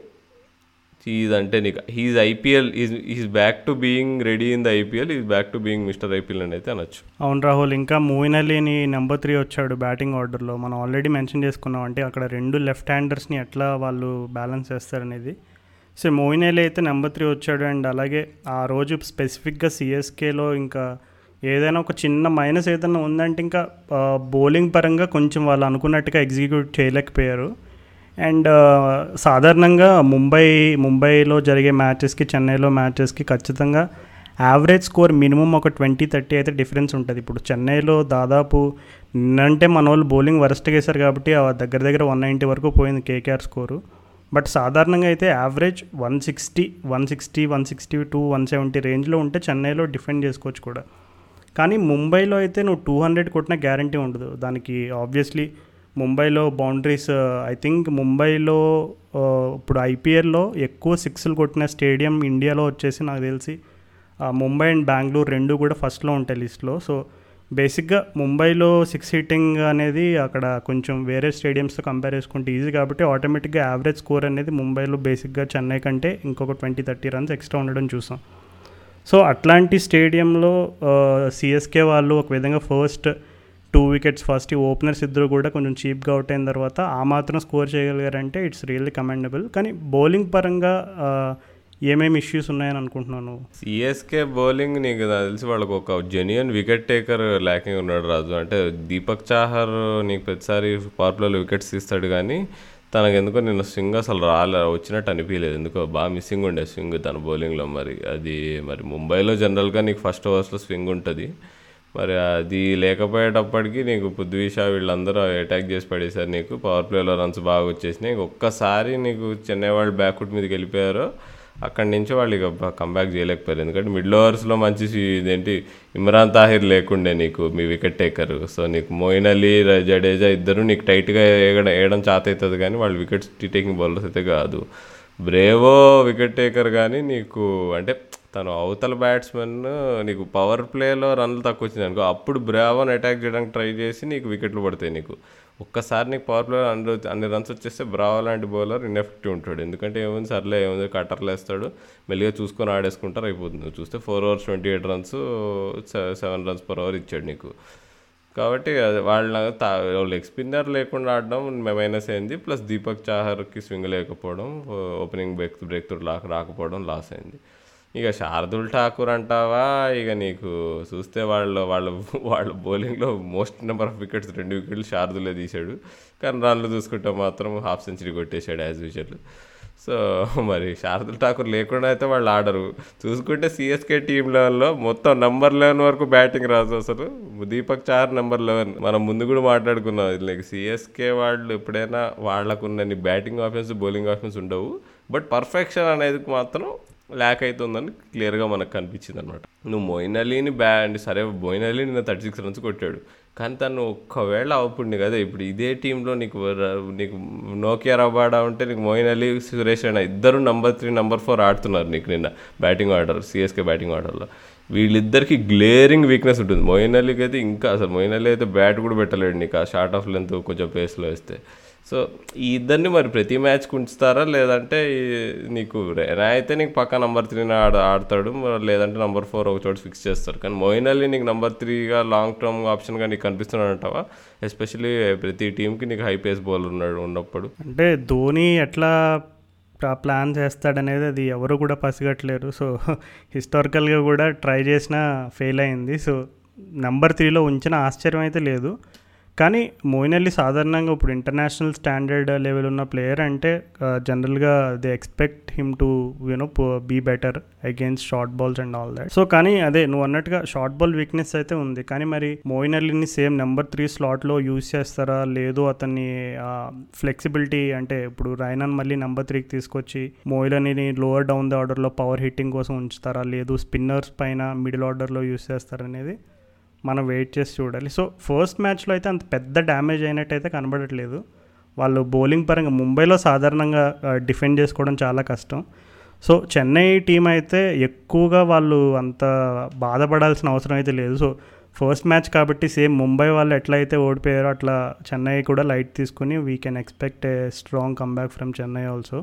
ఈజ్ అంటే నీకు he's IPL is is back to being ready in the IPL is back to being mister IPL అని అయితే అనొచ్చు. అవును రాహుల్ ఇంకా మూయిన్ అలీని నెంబర్ త్రీ వచ్చాడు బ్యాటింగ్ ఆర్డర్లో మనం ఆల్రెడీ మెన్షన్ చేసుకున్నాం అంటే అక్కడ రెండు లెఫ్ట్ హ్యాండర్స్ని ఎట్లా వాళ్ళు బ్యాలెన్స్ చేస్తారనేది సో మోయిన్ అలీ అయితే నెంబర్ త్రీ వచ్చాడు అండ్ అలాగే ఆ రోజు స్పెసిఫిక్గా సిఎస్కేలో ఇంకా ఏదైనా ఒక చిన్న మైనస్ ఏదైనా ఉందంటే ఇంకా బౌలింగ్ పరంగా కొంచెం వాళ్ళు అనుకున్నట్టుగా ఎగ్జిక్యూట్ చేయలేకపోయారు. అండ్ సాధారణంగా ముంబై ముంబైలో జరిగే మ్యాచెస్కి చెన్నైలో మ్యాచెస్కి ఖచ్చితంగా యావరేజ్ స్కోర్ మినిమం ఒక ట్వంటీ థర్టీ అయితే డిఫరెన్స్ ఉంటుంది. ఇప్పుడు చెన్నైలో దాదాపు నిన్నంటే మన వాళ్ళు బౌలింగ్ వరస్ట్గా వేశారు కాబట్టి ఆ దగ్గర దగ్గర వన్ నైంటీ వరకు పోయింది కేకేఆర్ స్కోరు. బట్ సాధారణంగా అయితే average one sixty one sixty one sixty to one seventy రేంజ్లో ఉంటే చెన్నైలో డిఫెండ్ చేసుకోవచ్చు కూడా. కానీ ముంబైలో అయితే నువ్వు టూ హండ్రెడ్ కొట్టిన గ్యారంటీ ఉండదు. దానికి ఆబ్వియస్లీ ముంబైలో బౌండరీస్ ఐ థింక్ ముంబైలో ఇప్పుడు ఐపీఎల్లో ఎక్కువ సిక్స్లు కొట్టిన స్టేడియం ఇండియాలో వచ్చేసి నాకు తెలిసి ముంబై అండ్ బెంగళూరు రెండు కూడా ఫస్ట్లో ఉంటాయి లిస్ట్లో. సో బేసిక్గా ముంబైలో సిక్స్ హీటింగ్ అనేది అక్కడ కొంచెం వేరే స్టేడియంస్తో కంపేర్ చేసుకుంటే ఈజీ కాబట్టి ఆటోమేటిక్గా యావరేజ్ స్కోర్ అనేది ముంబైలో బేసిక్గా చెన్నై కంటే ఇంకొక ట్వంటీ థర్టీ రన్స్ ఎక్స్ట్రా ఉండడం చూసాం. సో అట్లాంటి స్టేడియంలో సిఎస్కే వాళ్ళు ఒక విధంగా ఫస్ట్ టూ వికెట్స్ ఫస్ట్ ఈ ఓపెనర్స్ ఇద్దరు కూడా కొంచెం చీప్గా అవుట్ అయిన తర్వాత ఆ మాత్రం స్కోర్ చేయగలిగారంటే ఇట్స్ రియల్లీ కమెండబుల్. కానీ బౌలింగ్ పరంగా ఏమేమి ఇష్యూస్ ఉన్నాయని అనుకుంటున్నాను సిఎస్కే బౌలింగ్ నీకు నాకు తెలిసి వాళ్ళకి ఒక జెన్యున్ వికెట్ టేకర్ ల్యాకింగ్ ఉన్నాడు రాజు. అంటే దీపక్ చాహర్ నీకు ప్రతిసారి పవర్ వికెట్స్ తీస్తాడు కానీ తనకు ఎందుకో నేను స్వింగ్ అసలు రాలే వచ్చినట్టు అనిపించలేదు ఎందుకో బాగా మిస్సింగ్ ఉండే స్వింగ్ తన బౌలింగ్లో మరి. అది మరి ముంబైలో జనరల్గా నీకు ఫస్ట్ ఓవర్స్లో స్వింగ్ ఉంటుంది. మరి అది లేకపోయేటప్పటికి నీకు పృథ్వీ వీళ్ళందరూ అటాక్ చేసి పడేశారు నీకు. పవర్ ప్లేలో రన్స్ బాగా వచ్చేసినాయి. ఒక్కసారి నీకు చెన్నై వాళ్ళు బ్యాక్వుడ్ మీదకి వెళ్ళిపోయారో అక్కడి నుంచి వాళ్ళు ఇక కంబ్యాక్ చేయలేకపోయారు. ఎందుకంటే మిడిల్ ఓవర్స్లో మంచి ఇదేంటి ఇమ్రాన్ తాహిర్ లేకుండే నీకు మీ వికెట్ టేకర్ సో నీకు మోయిన్ అలీ జడేజా ఇద్దరు నీకు టైట్గా వేయడం వేయడం చాత అవుతుంది కానీ వాళ్ళు వికెట్స్ టేకింగ్ బౌలర్స్ అయితే కాదు. బ్రేవో వికెట్ టేకర్ కానీ నీకు అంటే తను అవతల బ్యాట్స్మెన్ నీకు పవర్ ప్లేలో రన్లు తక్కువ వచ్చింది అనుకో అప్పుడు బ్రావోని అటాక్ చేయడానికి ట్రై చేసి నీకు వికెట్లు పడతాయి నీకు. ఒక్కసారి నీకు పవర్ ప్లేలో అన్ని అన్ని రన్స్ వచ్చేస్తే బ్రావో లాంటి బౌలర్ ఇన్ఎఫెక్టివ్ ఉంటాడు. ఎందుకంటే ఏముంది సర్లే ఏముంది కట్టర్లు వేస్తాడు మెల్లిగా చూసుకొని ఆడేసుకుంటారు అయిపోతుంది. నువ్వు చూస్తే four overs twenty eight runs seven runs per over ఇచ్చాడు నీకు. కాబట్టి అది వాళ్ళ లెగ్ స్పిన్నర్ లేకుండా ఆడడం మైనస్ అయింది. ప్లస్ దీపక్ చాహర్కి స్వింగ్ లేకపోవడం ఓపెనింగ్ బ్రేక్ బ్రేక్ త్రూ లాక్ రాకపోవడం లాస్ అయింది. ఇక శార్దుల్ ఠాకూర్ అంటావా? ఇక నీకు చూస్తే వాళ్ళు వాళ్ళ వాళ్ళ బౌలింగ్లో మోస్ట్ నెంబర్ ఆఫ్ వికెట్స్ రెండు వికెట్లు శార్దులే తీశాడు. కానీ రన్లు చూసుకుంటే మాత్రం హాఫ్ సెంచరీ కొట్టేశాడు యాజ్ యూజువల్ సో మరి శారదుల్ ఠాకూర్ లేకుండా అయితే వాళ్ళు ఆడరు. చూసుకుంటే సిఎస్కే టీం లెవెల్లో మొత్తం నెంబర్ లెవెన్ వరకు బ్యాటింగ్ రాదు అసలు. దీపక్ చార్ నెంబర్ లెవెన్ మనం ముందు కూడా మాట్లాడుకున్నాం. లైక్ సిఎస్కే వాళ్ళు ఎప్పుడైనా వాళ్ళకున్న బ్యాటింగ్ ఆప్షన్స్ బౌలింగ్ ఆప్షన్స్ ఉండవు. బట్ పర్ఫెక్షన్ అనేది మాత్రం ల్యాక్ అవుతుందని క్లియర్గా మనకు కనిపించింది అనమాట నువ్వు మోయిన్ అలీని బ్యా సరే మోయిన్ అలీ నిన్న థర్టీ సిక్స్ రన్స్ కొట్టాడు. కానీ తను ఒక్కవేళ అవుతుంది కదా ఇప్పుడు ఇదే టీంలో నీకు నీకు నోకియా రబాడా ఉంటే నీకు మోయిన్ అలీ సురేష్ రైనా ఇద్దరు నంబర్ త్రీ నంబర్ ఫోర్ ఆడుతున్నారు నీకు నిన్న బ్యాటింగ్ ఆర్డర్ సిఎస్కే బ్యాటింగ్ ఆర్డర్లో వీళ్ళిద్దరికి గ్లేరింగ్ వీక్నెస్ ఉంటుంది. మోయిన్ అలీకి అయితే ఇంకా అసలు మోయిన్ అలీ అయితే బ్యాట్ కూడా పెట్టలేడు నీకు. ఆ షార్ట్ ఆఫ్ లెంత్ కొంచెం పేస్లో వేస్తే. సో ఈ ఇద్దరిని మరి ప్రతి మ్యాచ్కి ఉంచుతారా లేదంటే నీకు రైనా అయితే నీకు పక్క నంబర్ త్రీని ఆడ ఆడతాడు లేదంటే నంబర్ ఫోర్ ఒక చోటు ఫిక్స్ చేస్తారు కానీ మోయిన్ అలీ నీకు నంబర్ త్రీగా లాంగ్ టర్మ్ ఆప్షన్గా నీకు కనిపిస్తున్నాడు అంటావా ఎస్పెషల్లీ ప్రతి టీంకి నీకు హై పేస్ బౌలర్ ఉన్నాడు ఉన్నప్పుడు. అంటే ధోని ఎట్లా ప్లాన్ చేస్తాడనేది అది ఎవరు కూడా పసిగట్టలేరు. సో హిస్టారికల్గా కూడా ట్రై చేసినా ఫెయిల్ అయింది. సో నెంబర్ త్రీలో ఉంచిన ఆశ్చర్యం అయితే లేదు. కానీ మోయిన్ అలీ సాధారణంగా ఇప్పుడు ఇంటర్నేషనల్ స్టాండర్డ్ లెవెల్ ఉన్న ప్లేయర్ అంటే జనరల్గా they expect him to you know be better against short balls and all that. So కానీ అదే నువ్వు అన్నట్టుగా షార్ట్ బాల్ వీక్నెస్ అయితే ఉంది. కానీ మరి మోయిన్ అలీని సేమ్ నెంబర్ త్రీ స్లాట్లో యూజ్ చేస్తారా? లేదు అతన్ని ఫ్లెక్సిబిలిటీ అంటే ఇప్పుడు రైనాన్ మళ్ళీ నెంబర్ త్రీకి తీసుకొచ్చి మోయిన్ అలీని లోవర్ డౌన్ ద ఆర్డర్లో పవర్ హిట్టింగ్ కోసం ఉంచుతారా? లేదు స్పిన్నర్స్ పైన మిడిల్ ఆర్డర్లో యూజ్ చేస్తారనేది మనం వెయిట్ చేసి చూడాలి. సో ఫస్ట్ మ్యాచ్లో అయితే అంత పెద్ద డ్యామేజ్ అయినట్టయితే కనబడట్లేదు. వాళ్ళు బౌలింగ్ పరంగా ముంబైలో సాధారణంగా డిఫెండ్ చేసుకోవడం చాలా కష్టం. సో చెన్నై టీం అయితే ఎక్కువగా వాళ్ళు అంత బాధపడాల్సిన అవసరం అయితే లేదు. సో ఫస్ట్ మ్యాచ్ కాబట్టి సేమ్ ముంబై వాళ్ళు ఎట్లయితే ఓడిపోయారో అట్లా చెన్నై కూడా లైట్ తీసుకుని we can expect a strong comeback from Chennai also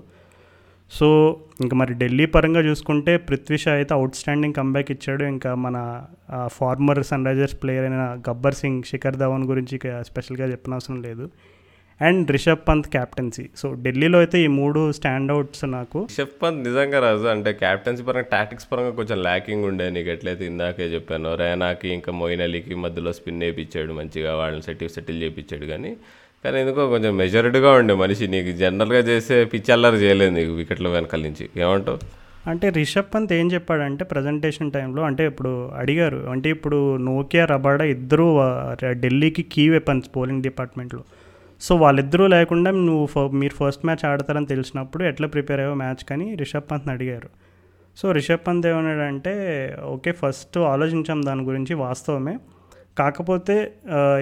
so ఇంకా మరి ఢిల్లీ పరంగా చూసుకుంటే పృథ్వీ షా అయితే అవుట్ స్టాండింగ్ కంబ్యాక్ ఇచ్చాడు. ఇంకా మన ఫార్మర్ సన్ రైజర్స్ ప్లేయర్ అయిన గబ్బర్ సింగ్ శిఖర్ ధవన్ గురించి స్పెషల్గా చెప్పనవసరం లేదు. And Rishabh Pant captaincy so ఢిల్లీలో అయితే ఈ మూడు స్టాండ్ అవుట్స్ నాకు. రిషబ్ పంత్ నిజంగా రాజు అంటే క్యాప్టెన్సీ పరంగా టాక్టిక్స్ పరంగా కొంచెం ల్యాకింగ్ ఉండే. నీకు ఎట్లయితే ఇందాకే చెప్పాను రైనాకి ఇంకా మొయిన్ అలీకి మధ్యలో స్పిన్ వేయించాడు మంచిగా వాళ్ళని సెటిల్ సెటిల్ చేయించాడు కానీ కానీ ఎందుకో కొంచెం మెజర్డ్గా ఉండే మనిషి. నీకు జనరల్గా చేసే పిచ్ అల్లరి చేయలేదు నీకు వికెట్ల వెనకాల నుంచి. ఏమంటావు? అంటే రిషబ్ పంత్ ఏం చెప్పాడంటే ప్రజెంటేషన్ టైంలో అంటే ఇప్పుడు అడిగారు. అంటే ఇప్పుడు నోకియా రబాడా ఇద్దరు ఢిల్లీకి కీ వెపన్స్ బౌలింగ్ డిపార్ట్మెంట్లో సో వాళ్ళిద్దరూ లేకుండా నువ్వు ఫ- మీరు ఫస్ట్ మ్యాచ్ ఆడతారని తెలిసినప్పుడు ఎట్లా ప్రిపేర్ అయ్యో మ్యాచ్ కానీ రిషబ్ పంత్ని అడిగారు. సో రిషబ్ పంత్ ఏమన్నాడంటే ఓకే ఫస్ట్ ఆలోచించాం దాని గురించి వాస్తవమే. కాకపోతే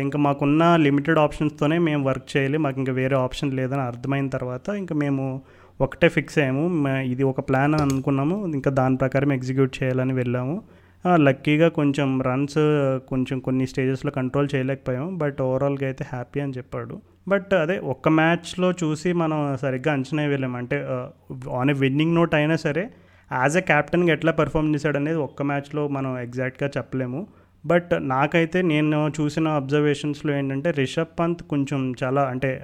ఇంకా మాకున్న లిమిటెడ్ ఆప్షన్స్తోనే మేము వర్క్ చేయాలి. మాకు ఇంకా వేరే ఆప్షన్ లేదని అర్థమైన తర్వాత ఇంకా మేము ఒకటే ఫిక్స్ అయ్యాము. ఇది ఒక ప్లాన్ అని అనుకున్నాము. ఇంకా దాని ప్రకారం ఎగ్జిక్యూట్ చేయాలని వెళ్ళాము. లక్కీగా కొంచెం రన్స్ కొంచెం కొన్ని స్టేజెస్లో కంట్రోల్ చేయలేకపోయాము. బట్ ఓవరాల్గా అయితే హ్యాపీ అని చెప్పాడు. బట్ అదే ఒక్క మ్యాచ్లో చూసి మనం సరిగ్గా అంచనా వేయలేము. అంటే ఆన్ ఏ విన్నింగ్ నోట్ అయినా సరే యాజ్ ఎ క్యాప్టెన్గా ఎట్లా పెర్ఫామ్ చేశాడనేది ఒక్క మ్యాచ్లో మనం ఎగ్జాక్ట్గా చెప్పలేము. బట్ నాకైతే నేను చూసిన అబ్జర్వేషన్స్లో ఏంటంటే రిషబ్ పంత్ కొంచెం చాలా అంటే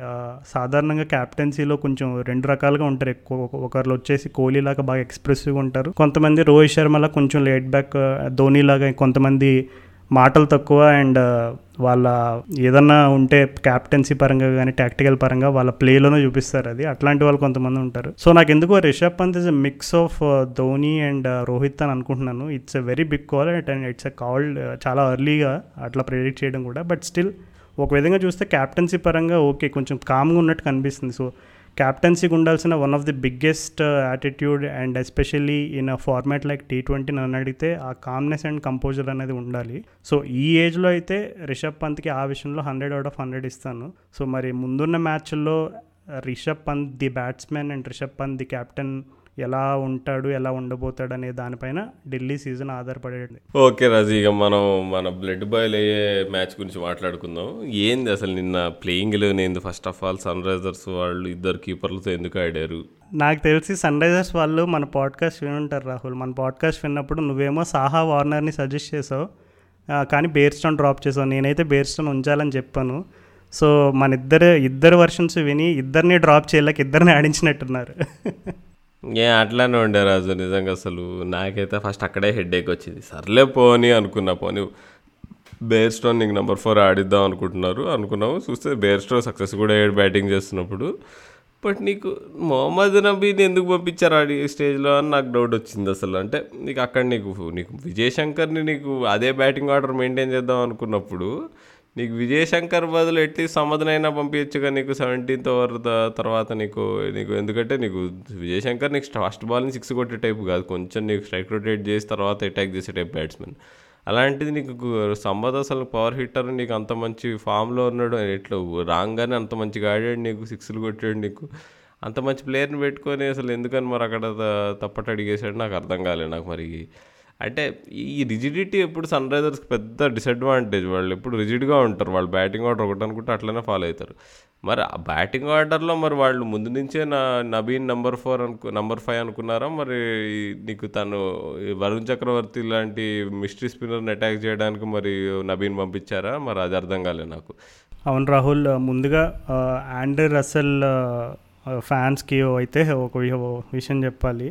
సాధారణంగా క్యాప్టెన్సీలో కొంచెం రెండు రకాలుగా ఉంటారు. ఎక్కువ ఒకరు వచ్చేసి కోహ్లీ లాగా బాగా ఎక్స్ప్రెసివ్గా ఉంటారు. కొంతమంది రోహిత్ శర్మలా కొంచెం లేట్ బ్యాక్ ధోని లాగా కొంతమంది మాటలు తక్కువ అండ్ వాళ్ళ ఏదన్నా ఉంటే క్యాప్టెన్సీ పరంగా కానీ టాక్టికల్ పరంగా వాళ్ళ ప్లేలోనే చూపిస్తారు అది. అట్లాంటి వాళ్ళు కొంతమంది ఉంటారు. సో నాకు ఎందుకో Rishabh Pant is mix of Dhoni and Rohit అని అనుకుంటున్నాను. It's a very big call and it's a called చాలా ఎర్లీగా అట్లా ప్రిడిక్ట్ చేయడం కూడా. బట్ స్టిల్ ఒక విధంగా చూస్తే క్యాప్టెన్సీ పరంగా ఓకే కొంచెం కామ్గా ఉన్నట్టు కనిపిస్తుంది. సో క్యాప్టెన్సీకి ఉండాల్సిన one of the biggest attitude and especially in a format like T twenty నన్ను అడిగితే ఆ కామ్నెస్ అండ్ కంపోజర్ అనేది ఉండాలి. సో ఈ ఏజ్లో అయితే రిషబ్ పంత్కి ఆ విషయంలో హండ్రెడ్ అవుట్ ఆఫ్ హండ్రెడ్ ఇస్తాను. సో మరి ముందున్న మ్యాచ్ల్లో Rishabh Pant the batsman and Rishabh Pant the captain ఎలా ఉంటాడు ఎలా ఉండబోతాడు అనే దానిపైన ఢిల్లీ సీజన్ ఆధారపడేది. ఓకే రాజు ఇక మనం మన బ్లడ్ బాయిల్ అయ్యే మ్యాచ్ గురించి మాట్లాడుకుందాం. ఏంది అసలు నిన్న ప్లేయింగ్ ఎలెవెన్ ఏంది? First of all Sunrisers వాళ్ళు ఇద్దరు కీపర్లతో ఎందుకు ఆడారు? నాకు తెలిసి సన్ రైజర్స్ వాళ్ళు మన పాడ్కాస్ట్ వినుంటారు రాహుల్. మన పాడ్కాస్ట్ విన్నప్పుడు నువ్వేమో సాహా వార్నర్ని సజెస్ట్ చేసావు. కానీ బేర్స్టోన్ డ్రాప్ చేసావు. నేనైతే బేర్స్టోన్ ఉంచాలని చెప్పాను. సో మన ఇద్దరు ఇద్దరు వర్షన్స్ విని ఇద్దరిని డ్రాప్ చేయలేక ఇద్దరిని ఆడించినట్టున్నారు. ఏ అట్లానే ఉండే రాజు నిజంగా అసలు. నాకైతే ఫస్ట్ అక్కడే హెడ్ ఏక్ వచ్చింది. సర్లే పోని అనుకున్నా పోని బేర్ స్టోన్ నీకు నెంబర్ ఫోర్ ఆడిద్దాం అనుకుంటున్నారు. అనుకున్నాము చూస్తే బేర్ స్టోన్ సక్సెస్ కూడా అయ్యాడు బ్యాటింగ్ చేస్తున్నప్పుడు. బట్ నీకు మొహమ్మద్ నబీని ఎందుకు పంపించారు ఆడి స్టేజ్లో అని నాకు డౌట్ వచ్చింది అసలు. అంటే నీకు అక్కడ నీకు నీకు విజయ్ శంకర్ని నీకు అదే బ్యాటింగ్ ఆర్డర్ మెయింటైన్ చేద్దాం అనుకున్నప్పుడు నీకు విజయశంకర్ బదులు ఎట్టి సమధనైనా పంపించచ్చుగా నీకు సెవెంటీన్త్ ఓవర్ తర్వాత నీకు నీకు ఎందుకంటే నీకు విజయశంకర్ నీకు ఫస్ట్ బాల్ని సిక్స్ కొట్టే టైప్ కాదు. కొంచెం నీకు స్ట్రైక్ రొటేట్ చేసి తర్వాత అటాక్ చేసే టైప్ బ్యాట్స్మెన్ అలాంటిది నీకు సంబద్ అసలు పవర్ హిట్టర్ నీకు అంత మంచి ఫామ్లో ఉన్నాడు. ఎట్లా రాగానే అంత మంచిగా ఆడాడు నీకు సిక్స్లు కొట్టాడు నీకు. అంత మంచి ప్లేయర్ని పెట్టుకొని అసలు ఎందుకని మరి అక్కడ తప్పట అడిగేసాడు నాకు అర్థం కాలేదు నాకు మరి. అంటే ఈ రిజిడిటీ ఎప్పుడు సన్ రైజర్స్కి పెద్ద డిసడ్వాంటేజ్ వాళ్ళు ఎప్పుడు రిజిడ్గా ఉంటారు. వాళ్ళు బ్యాటింగ్ ఆర్డర్ ఒకటి అనుకుంటే అట్లనే ఫాలో అవుతారు. మరి ఆ బ్యాటింగ్ ఆర్డర్లో మరి వాళ్ళు ముందు నుంచే నా నబీన్ నంబర్ ఫోర్ అనుకు నంబర్ ఫైవ్ అనుకున్నారా? మరి నీకు తను వరుణ్ చక్రవర్తి లాంటి మిస్టరీ స్పిన్నర్ని అటాక్ చేయడానికి మరి నబీన్ పంపించారా? మరి అది అర్థం కాలేదు నాకు. అవును రాహుల్ ముందుగా ఆ, ఆండ్రే రసెల్ ఫ్యాన్స్కి అయితే ఒక విషయం చెప్పాలి.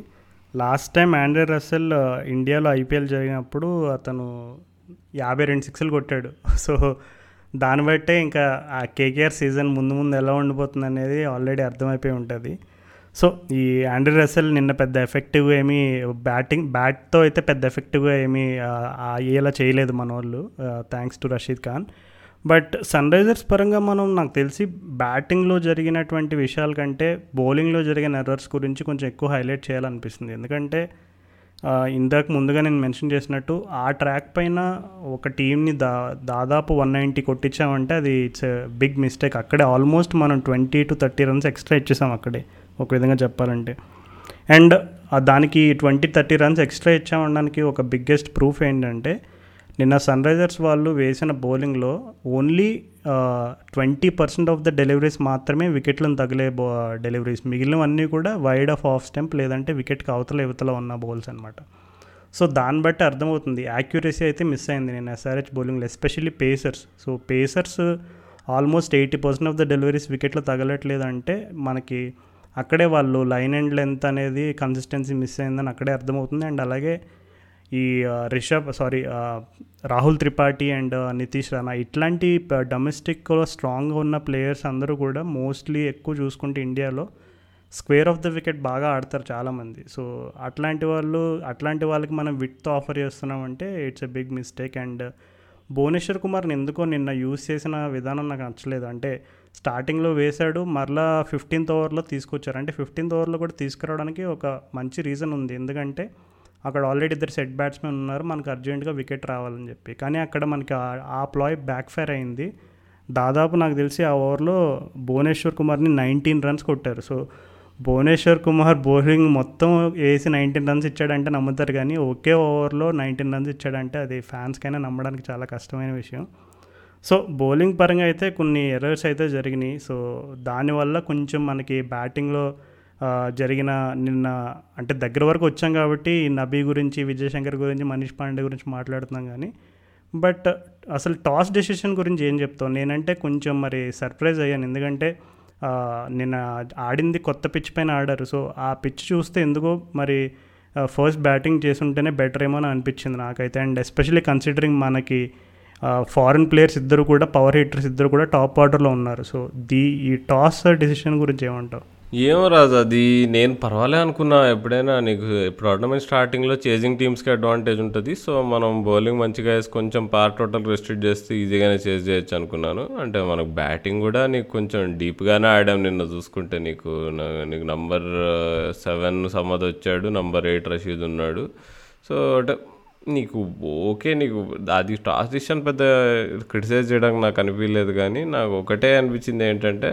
లాస్ట్ టైం ఆండ్రే రసెల్ ఇండియాలో ఐపీఎల్ జరిగినప్పుడు అతను యాభై రెండు సిక్స్లు కొట్టాడు. సో దాన్ని బట్టే ఇంకా ఆ కేకేఆర్ సీజన్ ముందు ముందు ఎలా ఉండిపోతుంది అనేది ఆల్రెడీ అర్థమైపోయి ఉంటుంది. సో ఈ ఆండ్రీ రసెల్ నిన్న పెద్ద ఎఫెక్టివ్గా ఏమీ బ్యాటింగ్ బ్యాట్తో అయితే పెద్ద ఎఫెక్టివ్గా ఏమీ అయ్యేలా చేయలేదు మన వాళ్ళు thanks to Rashid Khan but Sunrisers పరంగా మనం నాకు తెలిసి బ్యాటింగ్లో జరిగినటువంటి విషయాల కంటే బౌలింగ్లో జరిగిన ఎర్రర్స్ గురించి కొంచెం ఎక్కువ హైలైట్ చేయాలనిపిస్తుంది. ఎందుకంటే ఇందాక ముందుగా నేను మెన్షన్ చేసినట్టు ఆ ట్రాక్ పైన ఒక టీంని దా దాదాపు వన్ నైంటీ కొట్టించామంటే అది ఇట్స్ బిగ్ మిస్టేక్. అక్కడే ఆల్మోస్ట్ మనం twenty to thirty runs extra ఇచ్చేసాం అక్కడే ఒక విధంగా చెప్పాలంటే. అండ్ దానికి ట్వంటీ థర్టీ రన్స్ ఎక్స్ట్రా ఇచ్చామనడానికి ఒక బిగ్గెస్ట్ ప్రూఫ్ ఏంటంటే నిన్న సన్ రైజర్స్ వాళ్ళు వేసిన బౌలింగ్లో only twenty percent of the deliveries మాత్రమే వికెట్లను తగిలే బో డెలివరీస్. మిగిలినవన్నీ కూడా వైడ్ ఆఫ్ ఆఫ్ స్టెంప్ లేదంటే వికెట్కి అవతల ఇవతల ఉన్న బౌల్స్ అనమాట సో దాన్ని బట్టి అర్థమవుతుంది. యాక్యురసీ అయితే మిస్ అయింది నేను ఎస్ఆర్హెచ్ బౌలింగ్లో especially pacers. So pacers almost eighty percent of the deliveries వికెట్లు తగలట్లేదంటే మనకి అక్కడే వాళ్ళు లైన్ అండ్ లెంత్ అనేది కన్సిస్టెన్సీ మిస్ అయిందని అక్కడే అర్థమవుతుంది. అండ్ అలాగే ఈ రిషబ్ సారీ రాహుల్ త్రిపాఠి అండ్ నితీష్ రాణా ఇట్లాంటి డొమెస్టిక్లో స్ట్రాంగ్గా ఉన్న ప్లేయర్స్ అందరూ కూడా మోస్ట్లీ ఎక్కువ చూసుకుంటే ఇండియాలో స్క్వేర్ ఆఫ్ ద వికెట్ బాగా ఆడతారు చాలామంది. సో అట్లాంటి వాళ్ళు అట్లాంటి వాళ్ళకి మనం విత్ ఆఫర్ చేస్తున్నామంటే it's a big mistake and Bhuvneshwar కుమార్ని ఎందుకో నిన్న యూస్ చేసిన విధానం నాకు నచ్చలేదు. అంటే స్టార్టింగ్లో వేశాడు మరలా ఫిఫ్టీన్త్ ఓవర్లో తీసుకొచ్చారు. అంటే ఫిఫ్టీన్త్ ఓవర్లో కూడా తీసుకురావడానికి ఒక మంచి రీజన్ ఉంది. ఎందుకంటే అక్కడ ఆల్రెడీ ఇద్దరు సెట్ బ్యాట్స్మెన్ ఉన్నారు. మనకు అర్జెంటుగా వికెట్ రావాలని చెప్పి. కానీ అక్కడ మనకి ఆ- ఆ ప్లాయ్ బ్యాక్ ఫైర్ అయింది. దాదాపు నాకు తెలిసి ఆ ఓవర్లో భువనేశ్వర్ కుమార్ని నైన్టీన్ రన్స్ కొట్టారు. సో భువనేశ్వర్ కుమార్ బౌలింగ్ మొత్తం వేసి నైన్టీన్ రన్స్ ఇచ్చాడంటే నమ్ముతారు కానీ ఒకే ఓవర్లో నైన్టీన్ రన్స్ ఇచ్చాడంటే అది ఫ్యాన్స్కైనా నమ్మడానికి చాలా కష్టమైన విషయం. సో బౌలింగ్ పరంగా అయితే కొన్ని ఎర్రర్స్ అయితే జరిగినాయి. సో దానివల్ల కొంచెం మనకి బ్యాటింగ్లో జరిగిన నిన్న అంటే దగ్గర వరకు వచ్చాం కాబట్టి నబీ గురించి విజయశంకర్ గురించి మనీష్ పాండే గురించి మాట్లాడుతున్నాం కానీ బట్ అసలు టాస్ డెసిషన్ గురించి ఏం చెప్తావు? నేనంటే కొంచెం మరి సర్ప్రైజ్ అయ్యాను. ఎందుకంటే నిన్న ఆడింది కొత్త పిచ్ పైన ఆడారు. సో ఆ పిచ్ చూస్తే ఎందుకో మరి ఫస్ట్ బ్యాటింగ్ చేసుంటేనే బెటర్ ఏమో అని అనిపించింది నాకైతే. అండ్ ఎస్పెషల్లీ కన్సిడరింగ్ మనకి ఫారిన్ ప్లేయర్స్ ఇద్దరు కూడా పవర్ హిట్టర్స్ ఇద్దరు కూడా టాప్ ఆర్డర్లో ఉన్నారు. సో దీ ఈ టాస్ డెసిషన్ గురించి ఏమంటావు? ఏమో రాజు అది నేను పర్వాలే అనుకున్నా. ఎప్పుడైనా నీకు టోర్నమెంట్ స్టార్టింగ్లో చేజింగ్ టీమ్స్కి అడ్వాంటేజ్ ఉంటుంది. సో మనం బౌలింగ్ మంచిగా వేసి కొంచెం పార్ టోటల్ రెస్ట్రిక్ట్ చేస్తే ఈజీగానే చేజ్ చేయొచ్చు అనుకున్నాను. అంటే మనకు బ్యాటింగ్ కూడా నీకు కొంచెం డీప్గానే ఆడాం నిన్న చూసుకుంటే నీకు నీకు నంబర్ సెవెన్ uh, సమద్ వచ్చాడు నంబర్ ఎయిట్ రషీద్ ఉన్నాడు. సో అంటే నీకు ఓకే నీకు అది టాస్ డిసిషన్ పెద్ద క్రిటిసైజ్ చేయడానికి నాకు అనిపించలేదు కానీ నాకు ఒకటే అనిపించింది ఏంటంటే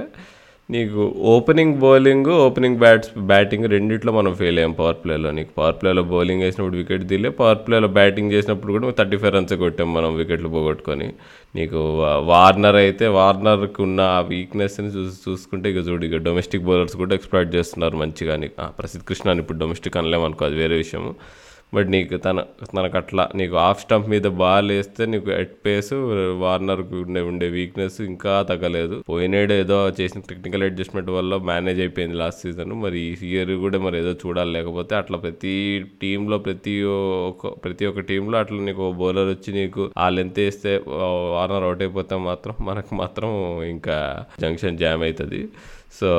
నీకు opening bowling opening bats batting రెండిట్లో మనం ఫెయిల్ అయ్యాం పవర్ ప్లేలో నీకు పవర్ ప్లేలో బౌలింగ్ వేసినప్పుడు వికెట్ తీలే పవర్ ప్లేలో బ్యాటింగ్ చేసినప్పుడు కూడా థర్టీ ఫైవ్ రన్స్ కొట్టాం మనం వికెట్లు పోగొట్టుకొని. నీకు వార్నర్ అయితే వార్నర్కి ఉన్న ఆ వీక్నెస్ని చూసి చూసుకుంటే ఇక చూడు ఇక డొమెస్టిక్ బౌలర్స్ కూడా ఎక్స్ప్లాయిట్ చేస్తున్నారు మంచిగా. నీకు ప్రసిద్ధ ప్రసిద్ధ్ కృష్ణ అని ఇప్పుడు డొమెస్టిక్ అనలేమనుకో అది వేరే విషయము. బట్ నీకు తన తనకు అట్లా నీకు ఆఫ్ స్టంప్ మీద బాల్ వేస్తే నీకు ఎట్ పేస్ వార్నర్కి ఉండే ఉండే వీక్నెస్ ఇంకా తగ్గలేదు. పోయినాడు ఏదో చేసిన టెక్నికల్ అడ్జస్ట్మెంట్ వల్ల మేనేజ్ అయిపోయింది లాస్ట్ సీజన్ మరి ఈ ఇయర్ కూడా మరి ఏదో చూడాలి. లేకపోతే అట్లా ప్రతి టీంలో ప్రతి ఒక్క ప్రతి ఒక్క టీంలో అట్లా నీకు బౌలర్ వచ్చి నీకు ఆ లెంత్ వేస్తే వార్నర్ అవుట్ అయిపోతే మాత్రం మనకు మాత్రం ఇంకా జంక్షన్ జామ్ అవుతుంది. సో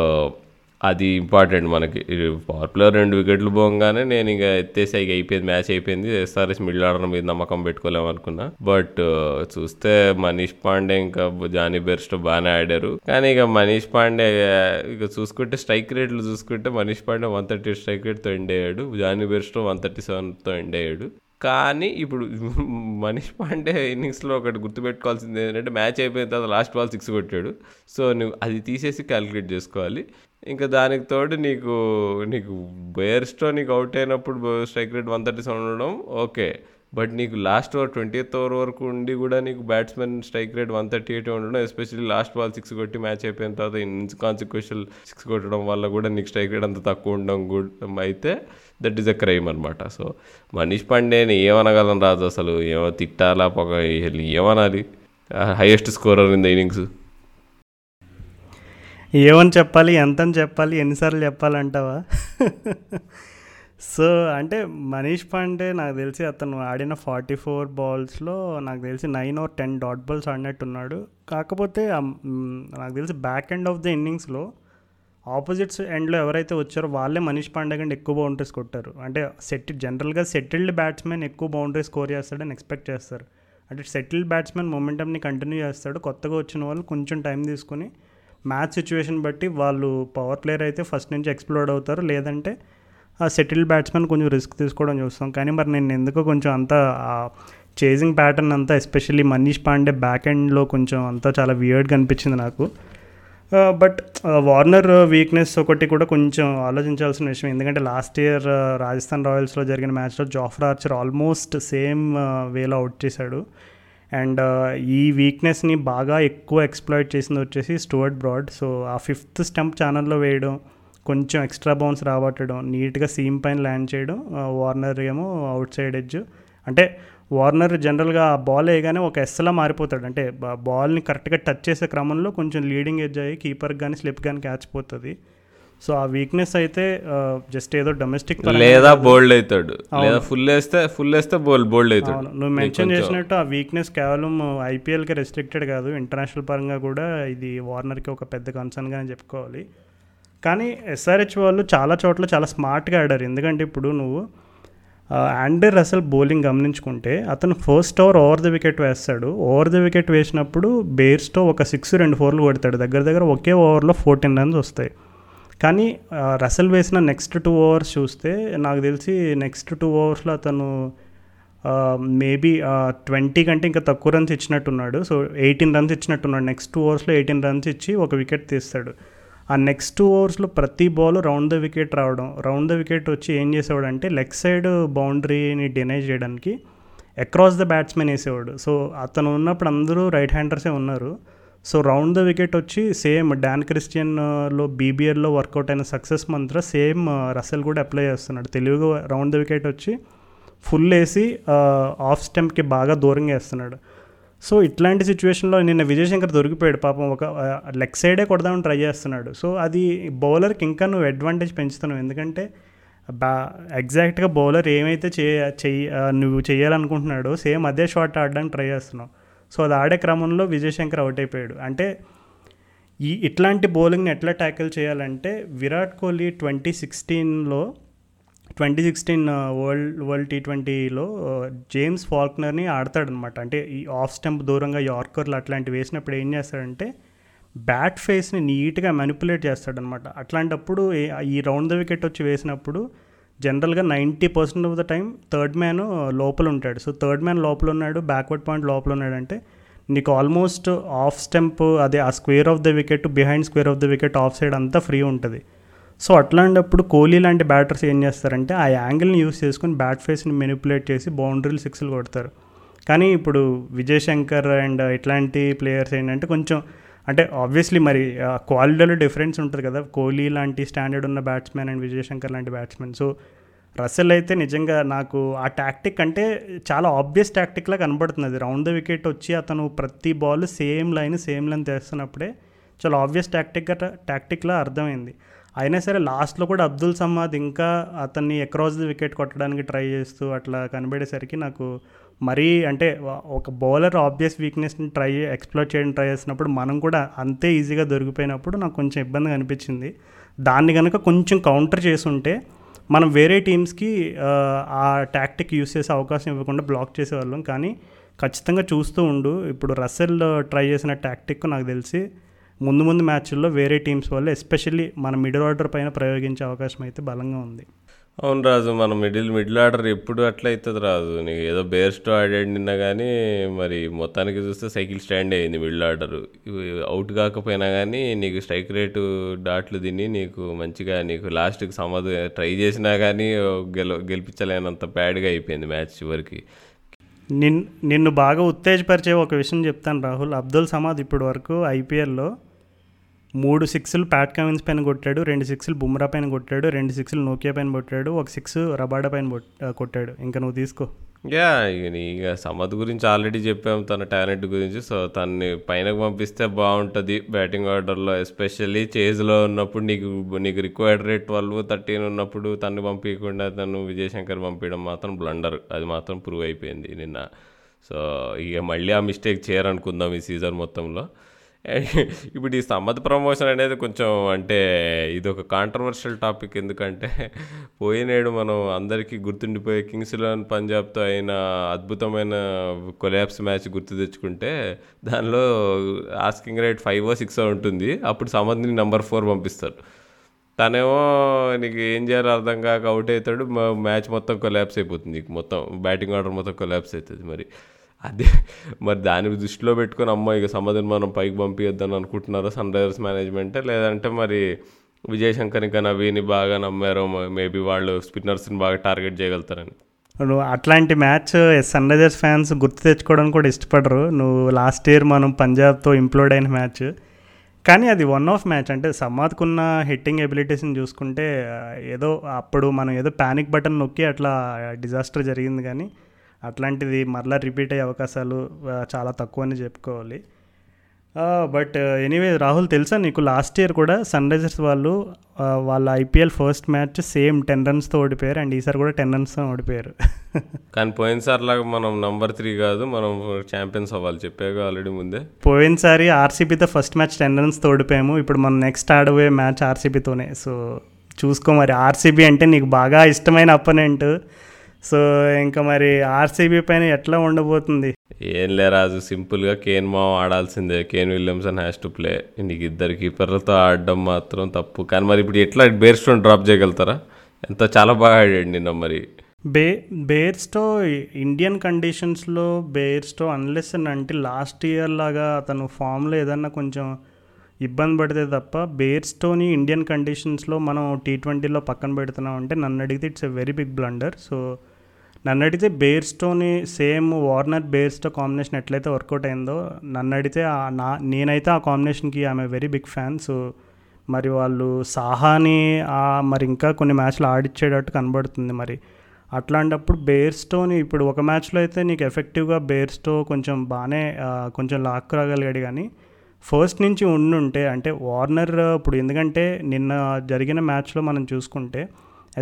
అది ఇంపార్టెంట్ మనకి. పవర్ ప్లేయర్ రెండు వికెట్లు పోగానే నేను ఇక ఎత్తేసి ఇక అయిపోయింది మ్యాచ్ అయిపోయింది. ఎస్ఆర్ఎస్ మిడిల్ ఆర్డర్ మీద నమ్మకం పెట్టుకోలేము అనుకున్నా. బట్ చూస్తే మనీష్ పాండే ఇంకా జానీ బెర్స్టో బాగానే ఆడారు. కానీ ఇక మనీష్ పాండే ఇక చూసుకుంటే స్ట్రైక్ రేట్లు చూసుకుంటే Manish Pandey one thirty strike రేట్తో end అయ్యాడు. జానీ బెర్స్టో వన్ థర్టీ సెవెన్తో ఎండ్ అయ్యాడు. కానీ ఇప్పుడు మనీష్ పాండే ఇన్నింగ్స్లో ఒకటి గుర్తుపెట్టుకోవాల్సింది ఏంటంటే మ్యాచ్ అయిపోయిన తర్వాత లాస్ట్ బాల్ సిక్స్ కొట్టాడు. సో నువ్వు అది తీసేసి క్యాలిక్యులేట్ చేసుకోవాలి. ఇంకా దానికి తోడు నీకు నీకు బేర్స్టో నీకు అవుట్ అయినప్పుడు strike rate one thirty seven ఉండడం ఓకే బట్ నీకు లాస్ట్ ఓవర్ ట్వంటీ ఓవర్ వరకు ఉండి కూడా నీకు batsmen strike rate one thirty eight ఉండడం ఎస్పెషల్లీ లాస్ట్ బాల్ సిక్స్ కొట్టి మ్యాచ్ అయిపోయిన తర్వాత ఇన్స్ కాన్సిక్వెన్షియల్ సిక్స్ కొట్టడం వల్ల కూడా నీకు స్ట్రైక్ రేట్ అంత తక్కువ ఉండడం కూడా అయితే దట్ ఈస్ అ క్రైమ్ అనమాట సో మనీష్ పాండేని ఏమనగలం రాదు అసలు? ఏమో తిట్టాలా పొగ ఏమనాలి? Highest scorer in the innings ఏమని చెప్పాలి? ఎంతని చెప్పాలి? ఎన్నిసార్లు చెప్పాలంటావా? సో అంటే మనీష్ పాండే నాకు తెలిసి అతను ఆడిన ఫార్టీ ఫోర్ బాల్స్లో నాకు తెలిసి nine or ten dot balls ఆడినట్టున్నాడు. కాకపోతే నాకు తెలిసి బ్యాక్ ఎండ్ ఆఫ్ ద ఇన్నింగ్స్లో ఆపోజిట్స్ ఎండ్లో ఎవరైతే వచ్చారో వాళ్ళే మనీష్ పాండే కంటే ఎక్కువ బౌండరీస్ కొట్టారు. అంటే సెట్ జనరల్గా సెటిల్డ్ బ్యాట్స్మెన్ ఎక్కువ బౌండరీ స్కోర్ చేస్తాడని ఎక్స్పెక్ట్ చేస్తారు. అంటే సెటిల్డ్ బ్యాట్స్మెన్ మొమెంటమ్ని కంటిన్యూ చేస్తాడు. కొత్తగా వచ్చిన వాళ్ళు కొంచెం టైం తీసుకొని మ్యాచ్ సిచ్యువేషన్ బట్టి వాళ్ళు పవర్ ప్లేయర్ అయితే ఫస్ట్ నుంచి ఎక్స్ప్లోర్డ్ అవుతారు. లేదంటే ఆ సెటిల్డ్ బ్యాట్స్మెన్ కొంచెం రిస్క్ తీసుకోవడం చూస్తాం. కానీ మరి నేను ఎందుకో కొంచెం అంత చేజింగ్ ప్యాటర్న్ అంతా ఎస్పెషల్లీ మనీష్ పాండే బ్యాక్ ఎండ్లో కొంచెం అంతా చాలా వియర్డ్గా అనిపించింది నాకు. బట్ వార్నర్ వీక్నెస్ ఒకటి కూడా కొంచెం ఆలోచించాల్సిన విషయం. ఎందుకంటే లాస్ట్ ఇయర్ రాజస్థాన్ రాయల్స్లో జరిగిన మ్యాచ్లో జాఫ్రా ఆర్చర్ ఆల్మోస్ట్ సేమ్ వేలో అవుట్ చేశాడు. అండ్ ఈ వీక్నెస్ని బాగా ఎక్కువ ఎక్స్ప్లాయిట్ చేసింది వచ్చేసి స్టూవర్ట్ బ్రాడ్. సో ఆ ఫిఫ్త్ స్టంప్ ఛానల్లో వేయడం కొంచెం ఎక్స్ట్రా బౌన్స్ రాబట్టడం నీట్గా సీమ్ పైన ల్యాండ్ చేయడం వార్నర్ ఏమో అవుట్ సైడ్ ఎడ్జ్. అంటే వార్నర్ జనరల్గా ఆ బాల్ వేయగానే ఒక ఎస్లా మారిపోతాడు. అంటే బాల్ని కరెక్ట్గా టచ్ చేసే క్రమంలో కొంచెం లీడింగ్ ఎడ్జ్ అయ్యి కీపర్కి కానీ స్లిప్ కానీ క్యాచ్ పోతుంది. సో ఆ వీక్నెస్ అయితే జస్ట్ ఏదో డొమెస్టిక్ లేదా బోల్డ్ అవుతాడు. లేదా ఫుల్ వేస్తే ఫుల్ వేస్తే బోల్డ్ బోల్డ్ అవుతాడు. నువ్వు మెన్షన్ చేసినట్టు ఆ వీక్నెస్ కేవలం ఐపీఎల్కి రెస్ట్రిక్టెడ్ కాదు ఇంటర్నేషనల్ పరంగా కూడా ఇది వార్నర్కి ఒక పెద్ద కన్సర్న్గానే చెప్పుకోవాలి. కానీ ఎస్ఆర్హెచ్ వాళ్ళు చాలా చోట్ల చాలా స్మార్ట్గా ఆడారు. ఎందుకంటే ఇప్పుడు నువ్వు ఆండర్ రసల్ బౌలింగ్ గమనించుకుంటే అతను first over over the wicket వేస్తాడు. ఓవర్ ద వికెట్ వేసినప్పుడు బేర్స్తో ఒక సిక్స్ రెండు ఫోర్లు కొడతాడు. దగ్గర దగ్గర ఒకే ఓవర్లో ఫోర్టీన్ రన్స్ వస్తాయి. కానీ రసల్ వేసిన నెక్స్ట్ టూ ఓవర్స్ చూస్తే నాకు తెలిసి నెక్స్ట్ టూ ఓవర్స్లో అతను మేబీ ట్వంటీ కంటే ఇంకా తక్కువ రన్స్ ఇచ్చినట్టున్నాడు. సో ఎయిటీన్ రన్స్ ఇచ్చినట్టున్నాడు. నెక్స్ట్ టూ ఓవర్స్లో ఎయిటీన్ రన్స్ ఇచ్చి ఒక వికెట్ తీస్తాడు. ఆ నెక్స్ట్ టూ ఓవర్స్లో ప్రతి బాల్ రౌండ్ ద వికెట్ రావడం రౌండ్ ద వికెట్ వచ్చి ఏం చేసేవాడు అంటే లెగ్ సైడ్ బౌండరీని డినై చేయడానికి అక్రాస్ ద బ్యాట్స్మెన్ వేసేవాడు. సో అతను ఉన్నప్పుడు అందరూ రైట్ హ్యాండర్సే ఉన్నారు. సో రౌండ్ ద వికెట్ వచ్చి సేమ్ డాన్ క్రిస్టియన్లో బీబీఎల్లో వర్కౌట్ అయిన సక్సెస్ మంత్ర సేమ్ రసెల్ కూడా అప్లై చేస్తున్నాడు. తెలివిగా రౌండ్ ద వికెట్ వచ్చి ఫుల్ వేసి ఆఫ్ స్టెంప్కి బాగా దూరంగా వేస్తున్నాడు. సో ఇట్లాంటి సిచ్యువేషన్లో నిన్న విజయ్ శంకర్ దొరికిపోయాడు పాపం ఒక లెగ్ సైడే కొడదామని ట్రై చేస్తున్నాడు. సో అది బౌలర్కి ఇంకా నువ్వు అడ్వాంటేజ్ పెంచుతున్నావు. ఎందుకంటే బా ఎగ్జాక్ట్గా బౌలర్ ఏమైతే చేయ చెయ్యి నువ్వు చేయాలనుకుంటున్నాడో సేమ్ అదే షాట్ ఆడడానికి ట్రై చేస్తున్నావు. సో అది ఆడే క్రమంలో విజయ్ శంకర్ అవుట్ అయిపోయాడు. అంటే ఈ ఇట్లాంటి బౌలింగ్ని ఎట్లా ట్యాకిల్ చేయాలంటే విరాట్ కోహ్లీ ట్వంటీ సిక్స్టీన్లో twenty sixteen world world T ట్వంటీలో జేమ్స్ ఫాల్క్నర్ని ఆడతాడనమాట అంటే ఈ ఆఫ్ స్టంప్ దూరంగా యార్కర్లు అట్లాంటివి వేసినప్పుడు ఏం చేస్తాడంటే బ్యాట్ ఫేస్ని నీట్గా మ్యానిపులేట్ చేస్తాడనమాట అట్లాంటప్పుడు ఈ రౌండ్ ద వికెట్ వచ్చి వేసినప్పుడు జనరల్గా ninety percent of the time third man లోపల ఉంటాడు. సో థర్డ్ మ్యాన్ లోపల ఉన్నాడు బ్యాక్వర్డ్ పాయింట్ లోపల ఉన్నాడంటే నీకు ఆల్మోస్ట్ ఆఫ్ స్టెంప్ అదే ఆ square of the wicket behind square of the wicket off side అంతా ఫ్రీ ఉంటుంది. సో అట్లాంటప్పుడు కోహ్లీ లాంటి బ్యాటర్స్ ఏం చేస్తారంటే ఆ యాంగిల్ని యూస్ చేసుకొని బ్యాట్ ఫేస్ని మెనిపులేట్ చేసి బౌండరీలు సిక్స్లు కొడతారు. కానీ ఇప్పుడు విజయ్ శంకర్ అండ్ ఇట్లాంటి ప్లేయర్స్ ఏంటంటే కొంచెం అంటే ఆబ్వియస్లీ మరి క్వాలిటీలో డిఫరెన్స్ ఉంటుంది కదా. కోహ్లీ లాంటి స్టాండర్డ్ ఉన్న బ్యాట్స్మెన్ అండ్ విజయ్ శంకర్ లాంటి బ్యాట్స్మెన్ సో రసెల్ అయితే నిజంగా నాకు ఆ టాక్టిక్ అంటే చాలా ఆబ్వియస్ టాక్టిక్లా కనబడుతుంది. అది రౌండ్ ద వికెట్ వచ్చి అతను ప్రతి ball same line same line తెస్తున్నప్పుడే చాలా ఆబ్వియస్ టాక్టిక్ టాక్టిక్లా అర్థమైంది. అయినా సరే లాస్ట్లో కూడా అబ్దుల్ సమాద్ ఇంకా అతన్ని అక్రాస్ ది వికెట్ కొట్టడానికి ట్రై చేస్తూ అట్లా కనబడేసరికి నాకు మరీ అంటే ఒక బౌలర్ ఆబ్వియస్ వీక్నెస్ని ట్రై ఎక్స్ప్లోర్ చేయడం ట్రై చేసినప్పుడు మనం కూడా అంతే ఈజీగా దొరికిపోయినప్పుడు నాకు కొంచెం ఇబ్బందిగా అనిపించింది. దాన్ని కనుక కొంచెం కౌంటర్ చేసుంటే మనం వేరే టీమ్స్కి ఆ, ఆ టాక్టిక్ యూస్ చేసే అవకాశం ఇవ్వకుండా బ్లాక్ చేసేవాళ్ళం. కానీ ఖచ్చితంగా చూస్తూ ఉండు. ఇప్పుడు రసెల్ ట్రై చేసిన టాక్టిక్ నాకు తెలిసి ముందు ముందు మ్యాచ్ల్లో వేరే టీమ్స్ వల్ల ఎస్పెషల్లీ మన మిడిల్ ఆర్డర్ పైన ప్రయోగించే అవకాశం అయితే బలంగా ఉంది. అవును రాజు మన మిడిల్ మిడిల్ ఆర్డర్ ఎప్పుడు అట్లా అవుతుంది రాజు. నీకు ఏదో బేర్స్టో ఆడాడు నిన్న కానీ మరి మొత్తానికి చూస్తే సైకిల్ స్టాండ్ అయింది మిడిల్ ఆర్డర్. అవుట్ కాకపోయినా కానీ నీకు స్ట్రైక్ రేటు డాట్లు తిని నీకు మంచిగా నీకు లాస్ట్కి సమధ ట్రై చేసినా కానీ గెల గెలిపించలేనంత బ్యాడ్గా అయిపోయింది మ్యాచ్ చివరికి. నిన్ నిన్ను బాగా ఉత్తేజపరిచే ఒక విషయం చెప్తాను రాహుల్. అబ్దుల్ సమాద్ ఇప్పటి వరకు ఐపీఎల్లో మూడు సిక్స్లు ప్యాట్ కమిన్స్ పైన కొట్టాడు రెండు సిక్స్లు బుమ్రా పైన కొట్టాడు రెండు సిక్స్లు నోకియా పైన కొట్టాడు ఒక సిక్స్ రబాడా పైన కొట్టాడు. ఇంకా నువ్వు తీసుకో. యా ఇక నీ ఇక గురించి ఆల్రెడీ చెప్పాము తన టాలెంట్ గురించి. సో తన్ని పైనకు పంపిస్తే బాగుంటుంది బ్యాటింగ్ ఆర్డర్లో ఎస్పెషల్లీ చేజ్లో ఉన్నప్పుడు నీకు నీకు రిక్వైర్డ్ రేట్ ట్వెల్వ్ థర్టీన్ ఉన్నప్పుడు తన్ని పంపించకుండా తను విజయశంకర్ పంపించడం మాత్రం బ్లండర్. అది మాత్రం ప్రూవ్ అయిపోయింది నిన్న. సో ఇక మళ్ళీ ఆ మిస్టేక్ చేయరనుకుందాం ఈ సీజన్ మొత్తంలో. ఇప్పుడు ఈ సమ్మత్ ప్రమోషన్ అనేది కొంచెం అంటే ఇది ఒక కాంట్రవర్షియల్ టాపిక్ ఎందుకంటే పోయినేడు మనం అందరికీ గుర్తుండిపోయే కింగ్స్ ఎలెవన్ పంజాబ్తో అయిన అద్భుతమైన కొలాబ్స్ మ్యాచ్ గుర్తు తెచ్చుకుంటే దానిలో ఆస్కింగ్ రేట్ ఫైవ్ సిక్స్ ఉంటుంది. అప్పుడు సమ్మతిని నెంబర్ ఫోర్ పంపిస్తారు. తనేమో నీకు ఏం చేయాలో అర్థం కాక అవుట్ అవుతాడు. మ్యాచ్ మొత్తం కొలాబ్స్ అయిపోతుంది. నీకు మొత్తం బ్యాటింగ్ ఆర్డర్ మొత్తం కొలాబ్స్ అవుతుంది మరి. అదే మరి దాన్ని దృష్టిలో పెట్టుకొని అమ్మ ఇక సమధిని మనం పైకి పంపించొద్దని అనుకుంటున్నారో సన్ రైజర్స్ మేనేజ్మెంటే? లేదంటే మరి విజయ్ శంకర్ ఇంకా నవీని బాగా నమ్మారో మేబీ వాళ్ళు స్పిన్నర్స్ని బాగా టార్గెట్ చేయగలుగుతారని. నువ్వు అట్లాంటి మ్యాచ్ సన్ రైజర్స్ ఫ్యాన్స్ గుర్తు తెచ్చుకోవడానికి కూడా ఇష్టపడరు. నువ్వు లాస్ట్ ఇయర్ మనం పంజాబ్తో ఇంప్లోడ్ అయిన మ్యాచ్. కానీ అది వన్ ఆఫ్ మ్యాచ్. అంటే సమాద్కున్న హిట్టింగ్ ఎబిలిటీస్ని చూసుకుంటే ఏదో అప్పుడు మనం ఏదో ప్యానిక్ బటన్ నొక్కి అట్లా డిజాస్టర్ జరిగింది కానీ అట్లాంటిది మరలా రిపీట్ అయ్యే అవకాశాలు చాలా తక్కువ అని చెప్పుకోవాలి బట్ ఎనీవే రాహుల్ తెలుసా నీకు లాస్ట్ ఇయర్ కూడా సన్ రైజర్స్ వాళ్ళు వాళ్ళ IPL first match same ten రన్స్తో ఓడిపోయారు అండ్ ఈసారి కూడా టెన్ రన్స్తో ఓడిపోయారు. కానీ పోయినసారి లాగా మనం నంబర్ త్రీ కాదు మనం ఛాంపియన్స్ అవ్వాలి చెప్పాగా ఆల్రెడీ ముందే. పోయినసారి ఆర్సీబీతో ఫస్ట్ మ్యాచ్ టెన్ రన్స్ ఓడిపోయాము ఇప్పుడు మనం నెక్స్ట్ ఆడబోయే మ్యాచ్ ఆర్సీబీతోనే. సో చూసుకో మరి ఆర్సీబీ అంటే నీకు బాగా ఇష్టమైన అపోనెంట్. సో ఇంకా మరి ఆర్సీబీ పైన ఎట్లా ఉండబోతుంది? ఏం లే రాజు సింపుల్గా కేన్ మావ ఆడాల్సిందే. Kane Williamson has to play నీకు ఇద్దరు కీపర్లతో ఆడడం మాత్రం తప్పు. కానీ మరి ఇప్పుడు ఎట్లా బేర్ స్టోన్ డ్రాప్ చేయగలుగుతారా? ఎంత చాలా బాగా ఆడాడు నిన్న మరి. బే బేర్స్టో ఇండియన్ కండిషన్స్లో బేర్స్టో అన్లెస్ అంటే లాస్ట్ ఇయర్ లాగా అతను ఫామ్లో ఏదన్నా కొంచెం ఇబ్బంది పడితే తప్ప బేర్స్టోని ఇండియన్ కండిషన్స్లో మనం టీ ట్వంటీలో పక్కన పెడుతున్నాం అంటే నన్ను అడిగితే it's a very big blunder so నన్ను అడిగితే బేర్స్టోని సేమ్ వార్నర్ బేర్స్టో కాంబినేషన్ ఎట్లయితే వర్కౌట్ అయిందో నన్ను అడిగితే నా నేనైతే ఆ కాంబినేషన్కి ఆమె వెరీ బిగ్ ఫ్యాన్. సో మరి వాళ్ళు సాహాని మరి ఇంకా కొన్ని మ్యాచ్లు ఆడిచ్చేటట్టు కనబడుతుంది మరి. అట్లాంటప్పుడు బేర్స్టోని ఇప్పుడు ఒక మ్యాచ్లో అయితే నీకు ఎఫెక్టివ్గా బేర్స్టో కొంచెం బాగానే కొంచెం లాక్ రాగలిగాడు కానీ ఫస్ట్ నుంచి ఉండుంటే అంటే వార్నర్ ఇప్పుడు ఎందుకంటే నిన్న జరిగిన మ్యాచ్లో మనం చూసుకుంటే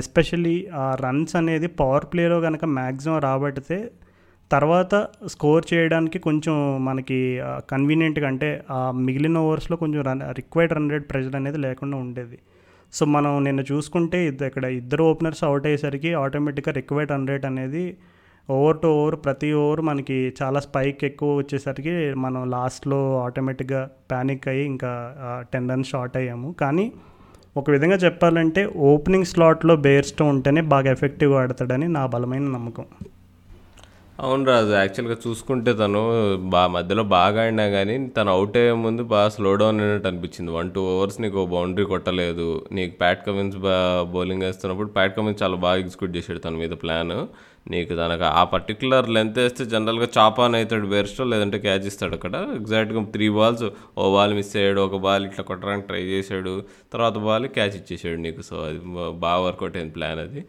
ఎస్పెషల్లీ ఆ రన్స్ అనేది పవర్ ప్లేలో కనుక మ్యాక్సిమం రాబట్టితే తర్వాత స్కోర్ చేయడానికి కొంచెం మనకి కన్వీనియంట్గా అంటే ఆ మిగిలిన ఓవర్స్లో కొంచెం run required run rate pressure అనేది లేకుండా ఉండేది. సో మనం నిన్న చూసుకుంటే ఇక్కడ ఇద్దరు ఓపెనర్స్ అవుట్ అయ్యేసరికి ఆటోమేటిక్గా రిక్వైర్డ్ రన్ రేట్ అనేది ఓవర్ టు ఓవర్ ప్రతి ఓవర్ మనకి చాలా స్పైక్ ఎక్కువ వచ్చేసరికి మనం లాస్ట్లో ఆటోమేటిక్గా ప్యానిక్ అయ్యి ఇంకా టెన్ రన్స్ షార్ట్ అయ్యాము. కానీ ఒక విధంగా చెప్పాలంటే ఓపెనింగ్ స్లాట్లో బేర్స్తో ఉంటేనే బాగా ఎఫెక్టివ్గా ఆడతాడని నా బలమైన నమ్మకం. అవును రాజు యాక్చువల్గా చూసుకుంటే తను బా మధ్యలో బాగా ఆడినా కానీ తను అవుట్ అయ్యే ముందు బాగా స్లో డౌన్ అయినట్టు అనిపించింది. వన్ టూ ఓవర్స్ నీకు బౌండరీ కొట్టలేదు. నీకు ప్యాట్ కమిన్స్ బా బౌలింగ్ వేస్తున్నప్పుడు ప్యాట్ కమిన్స్ చాలా బాగా ఎగ్జిక్యూట్ చేశాడు తన మీద ప్లాన్. నీకు తనకు ఆ పర్టికులర్ లెంత్ వేస్తే జనరల్గా చాప్ ఆన్ అవుతాడు బేర్స్టో లేదంటే క్యాచ్ ఇస్తాడు అక్కడ. ఎగ్జాక్ట్గా త్రీ బాల్స్ ఓ బాల్ మిస్ అయ్యాడు ఒక బాల్ ఇట్లా కొట్టడానికి ట్రై చేశాడు తర్వాత బాల్ క్యాచ్ ఇచ్చేసాడు నీకు. సో అది బాగా వర్కౌట్ అయింది ప్లాన్ అది.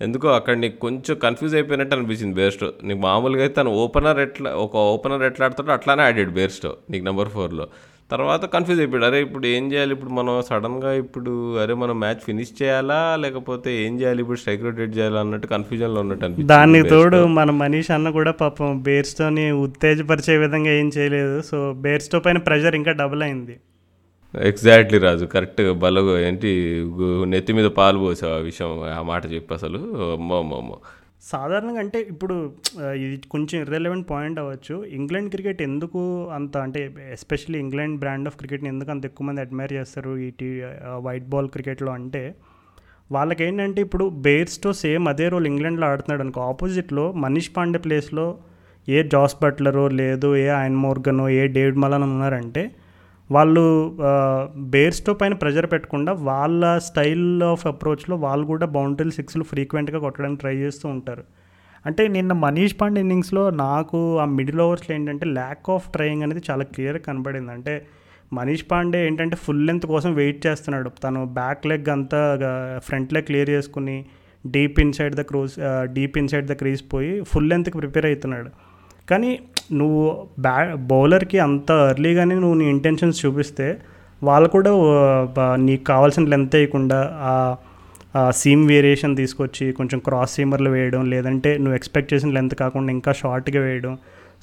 ఎందుకో అక్కడ నీకు కొంచెం కన్ఫ్యూజ్ అయిపోయినట్టు అనిపించింది బేర్స్టో నీకు మామూలుగా అయితే తను ఓపెనర్ ఎట్లా ఒక ఓపెనర్ ఎట్లా ఆడతాడో అట్లానే ఆడాడు బేర్స్టో నీకు నెంబర్ ఫోర్లో తర్వాత కన్ఫ్యూజ్ అయిపోయాడు. అరే ఇప్పుడు ఏం చేయాలి? ఇప్పుడు మనం సడన్గా ఇప్పుడు అరే మనం మ్యాచ్ ఫినిష్ చేయాలా? లేకపోతే ఏం చేయాలి? ఇప్పుడు స్ట్రైక్ రొటేట్ చేయాలా? అన్నట్టు కన్ఫ్యూజన్లో ఉన్నట్టు దానికి తోడు మన మనీష్ అన్న కూడా పాపం బేర్స్తోని ఉత్తేజపరిచే విధంగా ఏం చేయలేదు. సో బేర్స్తో పైన ప్రెషర్ ఇంకా డబుల్ అయింది. ఎగ్జాక్ట్లీ రాజు. కరెక్ట్గా బలగో ఏంటి నెత్తి మీద పాలు పోసావు ఆ విషయం ఆ మాట చెప్పి అసలు. అమ్మో అమ్మో అమ్మో. సాధారణంగా అంటే ఇప్పుడు ఇది కొంచెం ఇర్రెలవెంట్ పాయింట్ అవ్వచ్చు. ఇంగ్లాండ్ క్రికెట్ ఎందుకు అంత అంటే ఎస్పెషల్లీ ఇంగ్లాండ్ బ్రాండ్ ఆఫ్ క్రికెట్ని ఎందుకు అంత ఎక్కువ మంది అడ్మైర్ చేస్తారు ఈ టీ వైట్ బాల్ క్రికెట్లో అంటే వాళ్ళకి ఏంటంటే ఇప్పుడు బేర్స్తో సేమ్ అదే రోల్ ఇంగ్లాండ్లో ఆడుతున్నాడు అనుకో ఆపోజిట్లో మనీష్ పాండే ప్లేస్లో ఏ జాస్ బట్లరో లేదు ఏ ఆయన్ మోర్గనో ఏ డేవిడ్ మలన్ ఉన్నారంటే వాళ్ళు బేర్స్టో పైన ప్రెజర్ పెట్టకుండా వాళ్ళ స్టైల్ ఆఫ్ అప్రోచ్లో వాళ్ళు కూడా బౌండరీ సిక్స్లు ఫ్రీక్వెంట్గా కొట్టడానికి ట్రై చేస్తూ ఉంటారు. అంటే నిన్న మనీష్ పాండే ఇన్నింగ్స్లో నాకు ఆ మిడిల్ ఓవర్స్లో ఏంటంటే ల్యాక్ ఆఫ్ ట్రయింగ్ అనేది చాలా క్లియర్గా కనబడింది అంటే మనీష్ పాండే ఏంటంటే ఫుల్ లెంత్ కోసం వెయిట్ చేస్తున్నాడు. తను బ్యాక్ లెగ్ అంతా ఫ్రంట్ లెగ్ క్లియర్ చేసుకుని deep inside the cross deep inside the crease పోయి ఫుల్ లెంత్కి ప్రిపేర్ అవుతున్నాడు. కానీ నువ్వు బ్యా బౌలర్కి అంత ఎర్లీగానే నువ్వు నీ ఇంటెన్షన్స్ చూపిస్తే వాళ్ళు కూడా నీకు కావాల్సిన లెంత్ వేయకుండా ఆ సీమ్ వేరియేషన్ తీసుకొచ్చి కొంచెం క్రాస్ సీమర్లు వేయడం లేదంటే నువ్వు ఎక్స్పెక్ట్ చేసిన లెంత్ కాకుండా ఇంకా షార్ట్గా వేయడం.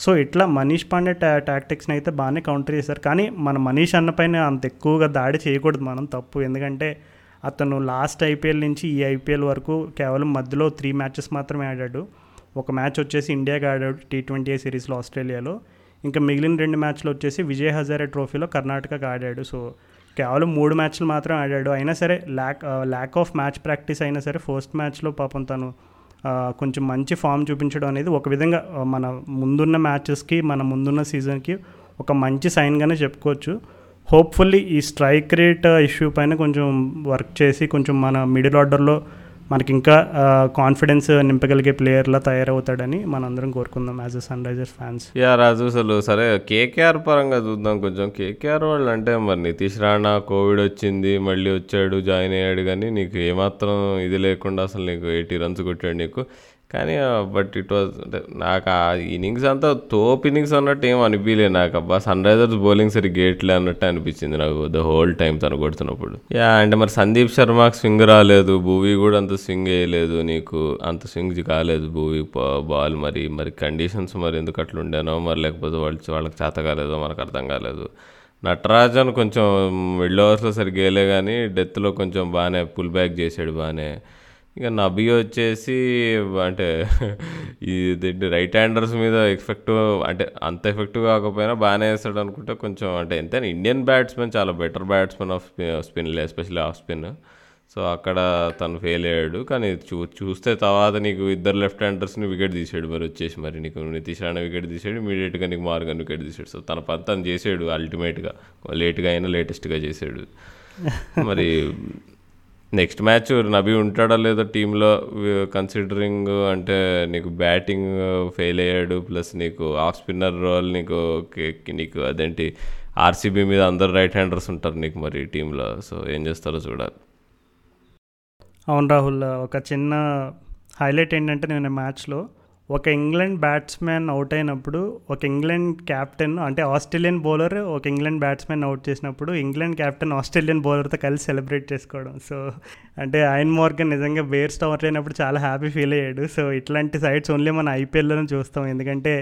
సో ఇట్లా మనీష్ పాండే టా టాక్టిక్స్ని అయితే బాగానే కౌంటర్ చేశారు. కానీ మన మనీష్ అన్నపైన అంత ఎక్కువగా దాడి చేయకూడదు మనం తప్పు. ఎందుకంటే అతను లాస్ట్ ఐపీఎల్ నుంచి ఈ ఐపీఎల్ వరకు కేవలం మధ్యలో త్రీ మ్యాచెస్ మాత్రమే ఆడాడు. ఒక మ్యాచ్ వచ్చేసి ఇండియాకి ఆడాడు టీ ట్వంటీ సిరీస్లో ఆస్ట్రేలియాలో. ఇంకా మిగిలిన రెండు మ్యాచ్లు వచ్చేసి విజయ్ హజారే ట్రోఫీలో కర్ణాటకకు ఆడాడు. సో కేవలం మూడు మ్యాచ్లు మాత్రం ఆడాడు. అయినా సరే lack lack of match practice అయినా సరే ఫస్ట్ మ్యాచ్లో పాపం తను uh, కొంచెం మంచి ఫామ్ చూపించడం అనేది ఒక విధంగా uh, మన ముందున్న మ్యాచెస్కి మన ముందున్న సీజన్కి ఒక మంచి సైన్గానే చెప్పుకోవచ్చు. హోప్ఫుల్లీ ఈ స్ట్రైక్ రేట్ uh, ఇష్యూ పైన కొంచెం వర్క్ చేసి కొంచెం మన మిడిల్ ఆర్డర్లో మనకి ఇంకా కాన్ఫిడెన్స్ నింపగలిగే ప్లేయర్లా తయారవుతాడని మనందరం కోరుకుందాం as a Sunrisers fans yeah Raju అసలు సరే కేకేఆర్ పరంగా చూద్దాం కొంచెం. కేకేఆర్ వాళ్ళు అంటే మరి నితీష్ రాణా కోవిడ్ వచ్చింది మళ్ళీ వచ్చాడు జాయిన్ అయ్యాడు కానీ నీకు ఏమాత్రం ఇది లేకుండా అసలు నీకు ఎయిటీ రన్స్ కొట్టాడు నీకు. కానీ బట్ ఇట్ వాజ్ అంటే నాకు ఆ ఇన్నింగ్స్ అంతా తోప్ ఇన్నింగ్స్ అన్నట్టు ఏం అనిపించలేదు నాకు. అబ్బా సన్ రైజర్స్ బౌలింగ్ సరి గేట్లే అన్నట్టు అనిపించింది నాకు ద హోల్ టైం తను కొడుతున్నప్పుడు. యా అంటే మరి సందీప్ శర్మకి స్వింగ్ రాలేదు భూవీ కూడా అంత స్వింగ్ వేయలేదు నీకు అంత స్వింగ్ కాలేదు భూవీ బాల్ మరి మరి కండిషన్స్ మరి ఎందుకు అట్లా ఉండేనో మరి లేకపోతే వాళ్ళు వాళ్ళకి చేత కాలేదో మనకు అర్థం కాలేదు. నటరాజన్ కొంచెం మిడిల్ ఓవర్స్లో సరిగ్గా వేయలే కానీ డెత్లో కొంచెం బాగానే పుల్ బ్యాక్ చేసాడు బాగానే. ఇక నబీ వచ్చేసి అంటే ఇది రైట్ హ్యాండర్స్ మీద ఎఫెక్టివ్ అంటే అంత ఎఫెక్టివ్ కాకపోయినా బాగానే వేస్తాడు అనుకుంటే కొంచెం అంటే ఎంతైనా ఇండియన్ బ్యాట్స్మెన్ చాలా better batsmen off spin especially off spin so అక్కడ తను ఫెయిల్ అయ్యాడు. కానీ చూ చూస్తే తర్వాత నీకు ఇద్దరు లెఫ్ట్ హ్యాండర్స్ని వికెట్ తీసాడు మరి వచ్చేసి మరి. నీకు నితీష్ రాణా వికెట్ తీసాడు ఇమీడియట్గా నీకు మార్గన్ వికెట్ తీసాడు. సో తన పని తను చేసాడు అల్టిమేట్గా లేట్గా అయినా లేటెస్ట్గా చేసాడు. మరి నెక్స్ట్ మ్యాచ్ నబీ ఉంటాడా లేదా టీంలో కన్సిడరింగ్ అంటే నీకు బ్యాటింగ్ ఫెయిల్ అయ్యాడు ప్లస్ నీకు ఆఫ్ స్పిన్నర్ రోల్ నీకు నీకు అదేంటి ఆర్సీబీ మీద అందరు రైట్ హ్యాండర్స్ ఉంటారు నీకు మరి టీంలో సో ఏం చేస్తారో చూడాలి. అవును రాహుల్ ఒక చిన్న హైలైట్ ఏంటంటే నేను మ్యాచ్లో ఒక ఇంగ్లాండ్ బ్యాట్స్మెన్ అవుట్ అయినప్పుడు ఒక ఇంగ్లాండ్ క్యాప్టెన్ అంటే ఆస్ట్రేలియన్ బౌలర్ ఒక ఇంగ్లాండ్ బ్యాట్స్మెన్ అవుట్ చేసినప్పుడు ఇంగ్లాండ్ క్యాప్టెన్ ఆస్ట్రేలియన్ బౌలర్తో కలిసి సెలబ్రేట్ చేసుకోవడం. సో అంటే ఆయన మార్గన్ నిజంగా బేర్స్ అవుట్ అయినప్పుడు చాలా హ్యాపీ ఫీల్ అయ్యాడు. సో ఇట్లాంటి సైడ్స్ ఓన్లీ మన ఐపీఎల్లోనే చూస్తాం. ఎందుకంటే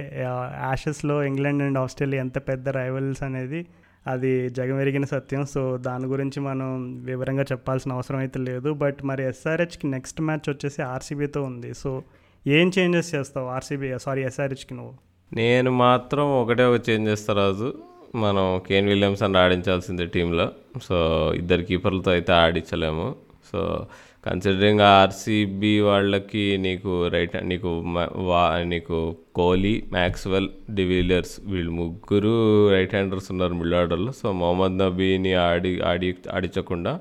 యాషెస్లో ఇంగ్లాండ్ అండ్ ఆస్ట్రేలియా ఎంత పెద్ద రైవల్స్ అనేది అది జగమెరిగిన సత్యం. సో దాని గురించి మనం వివరంగా చెప్పాల్సిన అవసరం అయితే లేదు. బట్ మరి ఎస్ఆర్హెచ్కి నెక్స్ట్ మ్యాచ్ వచ్చేసి ఆర్సీబీతో ఉంది. సో ఏం చేంజెస్ చేస్తావు? ఆర్సీబీ సారీ ఎస్ఆర్హెచ్కి నువ్వు. నేను మాత్రం ఒకటే ఒక చేంజ్ చేస్తా రాజు. మనం కేన్ విలియమ్సన్ ఆడించాల్సిందే టీంలో. సో ఇద్దరు కీపర్లతో అయితే ఆడించలేము. సో కన్సిడరింగ్ ఆర్సీబీ వాళ్ళకి నీకు రైట్ నీకు వా నీకు కోహ్లీ మ్యాక్స్వెల్ డివిలియర్స్ వీళ్ళు ముగ్గురు రైట్ హ్యాండర్స్ ఉన్నారు మిడిల్ ఆర్డర్లో. సో మొహమ్మద్ నబీని ఆడి ఆడి ఆడించకుండా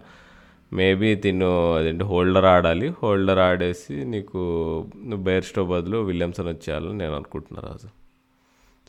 మేబీ తిను అదేంటి హోల్డర్ ఆడాలి. హోల్డర్ ఆడేసి నీకు బేర్స్టో బదులు విలియమ్సన్ వచ్చేయాలని నేను అనుకుంటున్నా రాజు.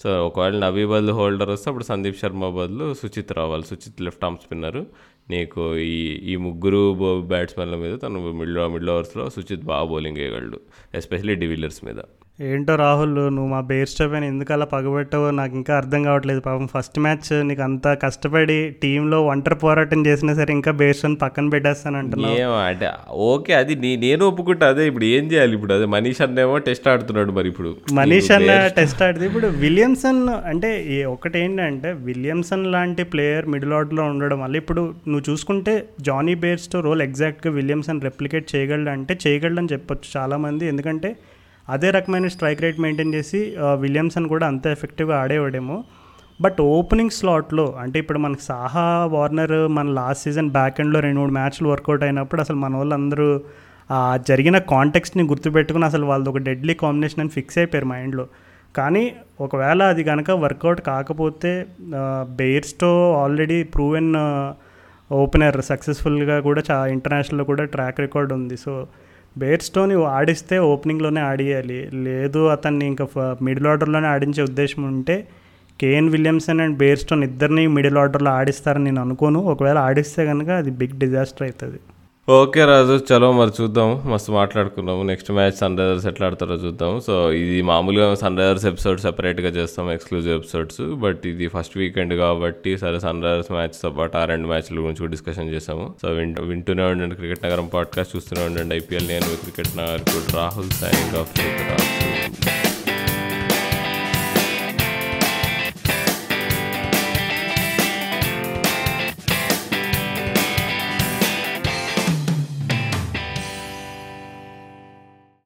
సో ఒకవేళ నవీ బదులు హోల్డర్ వస్తే అప్పుడు సందీప్ శర్మ బదులు సుచిత్ రావాలి. Suchith left arm spinner. నీకు ఈ ఈ ముగ్గురు బ్యాట్స్మెన్ల మీద తను మిడిల్ మిడిల్ ఓవర్స్లో సుచిత్ బాగా బౌలింగ్ వేయగలడు ఎస్పెషలీ డివిలియర్స్ మీద. ఏంటో రాహుల్ నువ్వు మా బేర్ స్టాప్ అని ఎందుకు అలా పగబెట్టావో నాకు ఇంకా అర్థం కావట్లేదు. పాపం ఫస్ట్ మ్యాచ్ నీకు అంత కష్టపడి టీంలో ఒంటరి పోరాటం చేసినా సరే ఇంకా బేర్ స్టోన్ పక్కన పెట్టేస్తాను అంటున్నావు. ఏమో అంటే ఓకే అది నేను ఒప్పుకుంటా అదే ఇప్పుడు ఏం చేయాలి ఇప్పుడు? అదే మనీష్ అన్నేమో టెస్ట్ ఆడుతున్నాడు మరి ఇప్పుడు. మనీష్ అన్న టెస్ట్ ఆడితే ఇప్పుడు విలియమ్సన్ అంటే ఒకటి ఏంటంటే విలియమ్సన్ లాంటి ప్లేయర్ మిడిల్ ఆర్డర్లో ఉండడం వల్ల ఇప్పుడు నువ్వు చూసుకుంటే జానీ బేర్స్తో రోల్ ఎగ్జాక్ట్గా విలియమ్సన్ రెప్లికేట్ చేయగలడు అంటే చేయగలడని చెప్పొచ్చు చాలామంది. ఎందుకంటే అదే రకమైన స్ట్రైక్ రేట్ మెయింటైన్ చేసి విలియమ్సన్ కూడా అంత ఎఫెక్టివ్గా ఆడేవాడేమో. బట్ ఓపెనింగ్ స్లాట్లో అంటే ఇప్పుడు మనకి సాహా వార్నర్ మన లాస్ట్ సీజన్ బ్యాక్ ఎండ్లో రెండు మూడు మ్యాచ్లు వర్కౌట్ అయినప్పుడు అసలు మన వాళ్ళందరూ ఆ జరిగిన కాంటెక్స్ట్ని గుర్తుపెట్టుకుని అసలు వాళ్ళది ఒక డెడ్లీ కాంబినేషన్ అని ఫిక్స్ అయిపోయారు మైండ్లో. కానీ ఒకవేళ అది కనుక వర్కౌట్ కాకపోతే బెయిర్స్తో ఆల్రెడీ ప్రూవెన్ ఓపెనర్ సక్సెస్ఫుల్గా కూడా చా ఇంటర్నేషనల్లో కూడా ట్రాక్ రికార్డ్ ఉంది. సో బేర్స్టోన్ ఆడిస్తే ఓపెనింగ్లోనే ఆడియాలి. లేదు అతన్ని ఇంకా మిడిల్ ఆర్డర్లోనే ఆడించే ఉద్దేశం ఉంటే కేఎన్ విలియమ్సన్ అండ్ బేర్స్టోన్ ఇద్దరిని మిడిల్ ఆర్డర్లో ఆడిస్తారని నేను అనుకోను. ఒకవేళ ఆడిస్తే కనుక అది బిగ్ డిజాస్టర్ అవుతుంది. ఓకే రాజు చలో మరి చూద్దాం. మస్తు మాట్లాడుకున్నాము. నెక్స్ట్ మ్యాచ్ సన్ రైజర్స్ ఎట్లా ఆడతారో చూద్దాం. సో ఇది మామూలుగా సన్ రైజర్స్ ఎపిసోడ్ సెపరేట్గా చేస్తాం ఎక్స్క్లూజివ్ ఎపిసోడ్స్ బట్ ఇది ఫస్ట్ వీకెండ్ కాబట్టి సరే సన్ రైజర్స్ మ్యాచ్తో పాటు ఆ రెండు మ్యాచ్ల గురించి డిస్కషన్ చేసాము సో వింట వింటూనే ఉండండి. క్రికెట్ నగరం పాడ్కాస్ట్ చూస్తూనే ఉండండి. ఐపీఎల్ నేను cricket Nagar Rahul signing off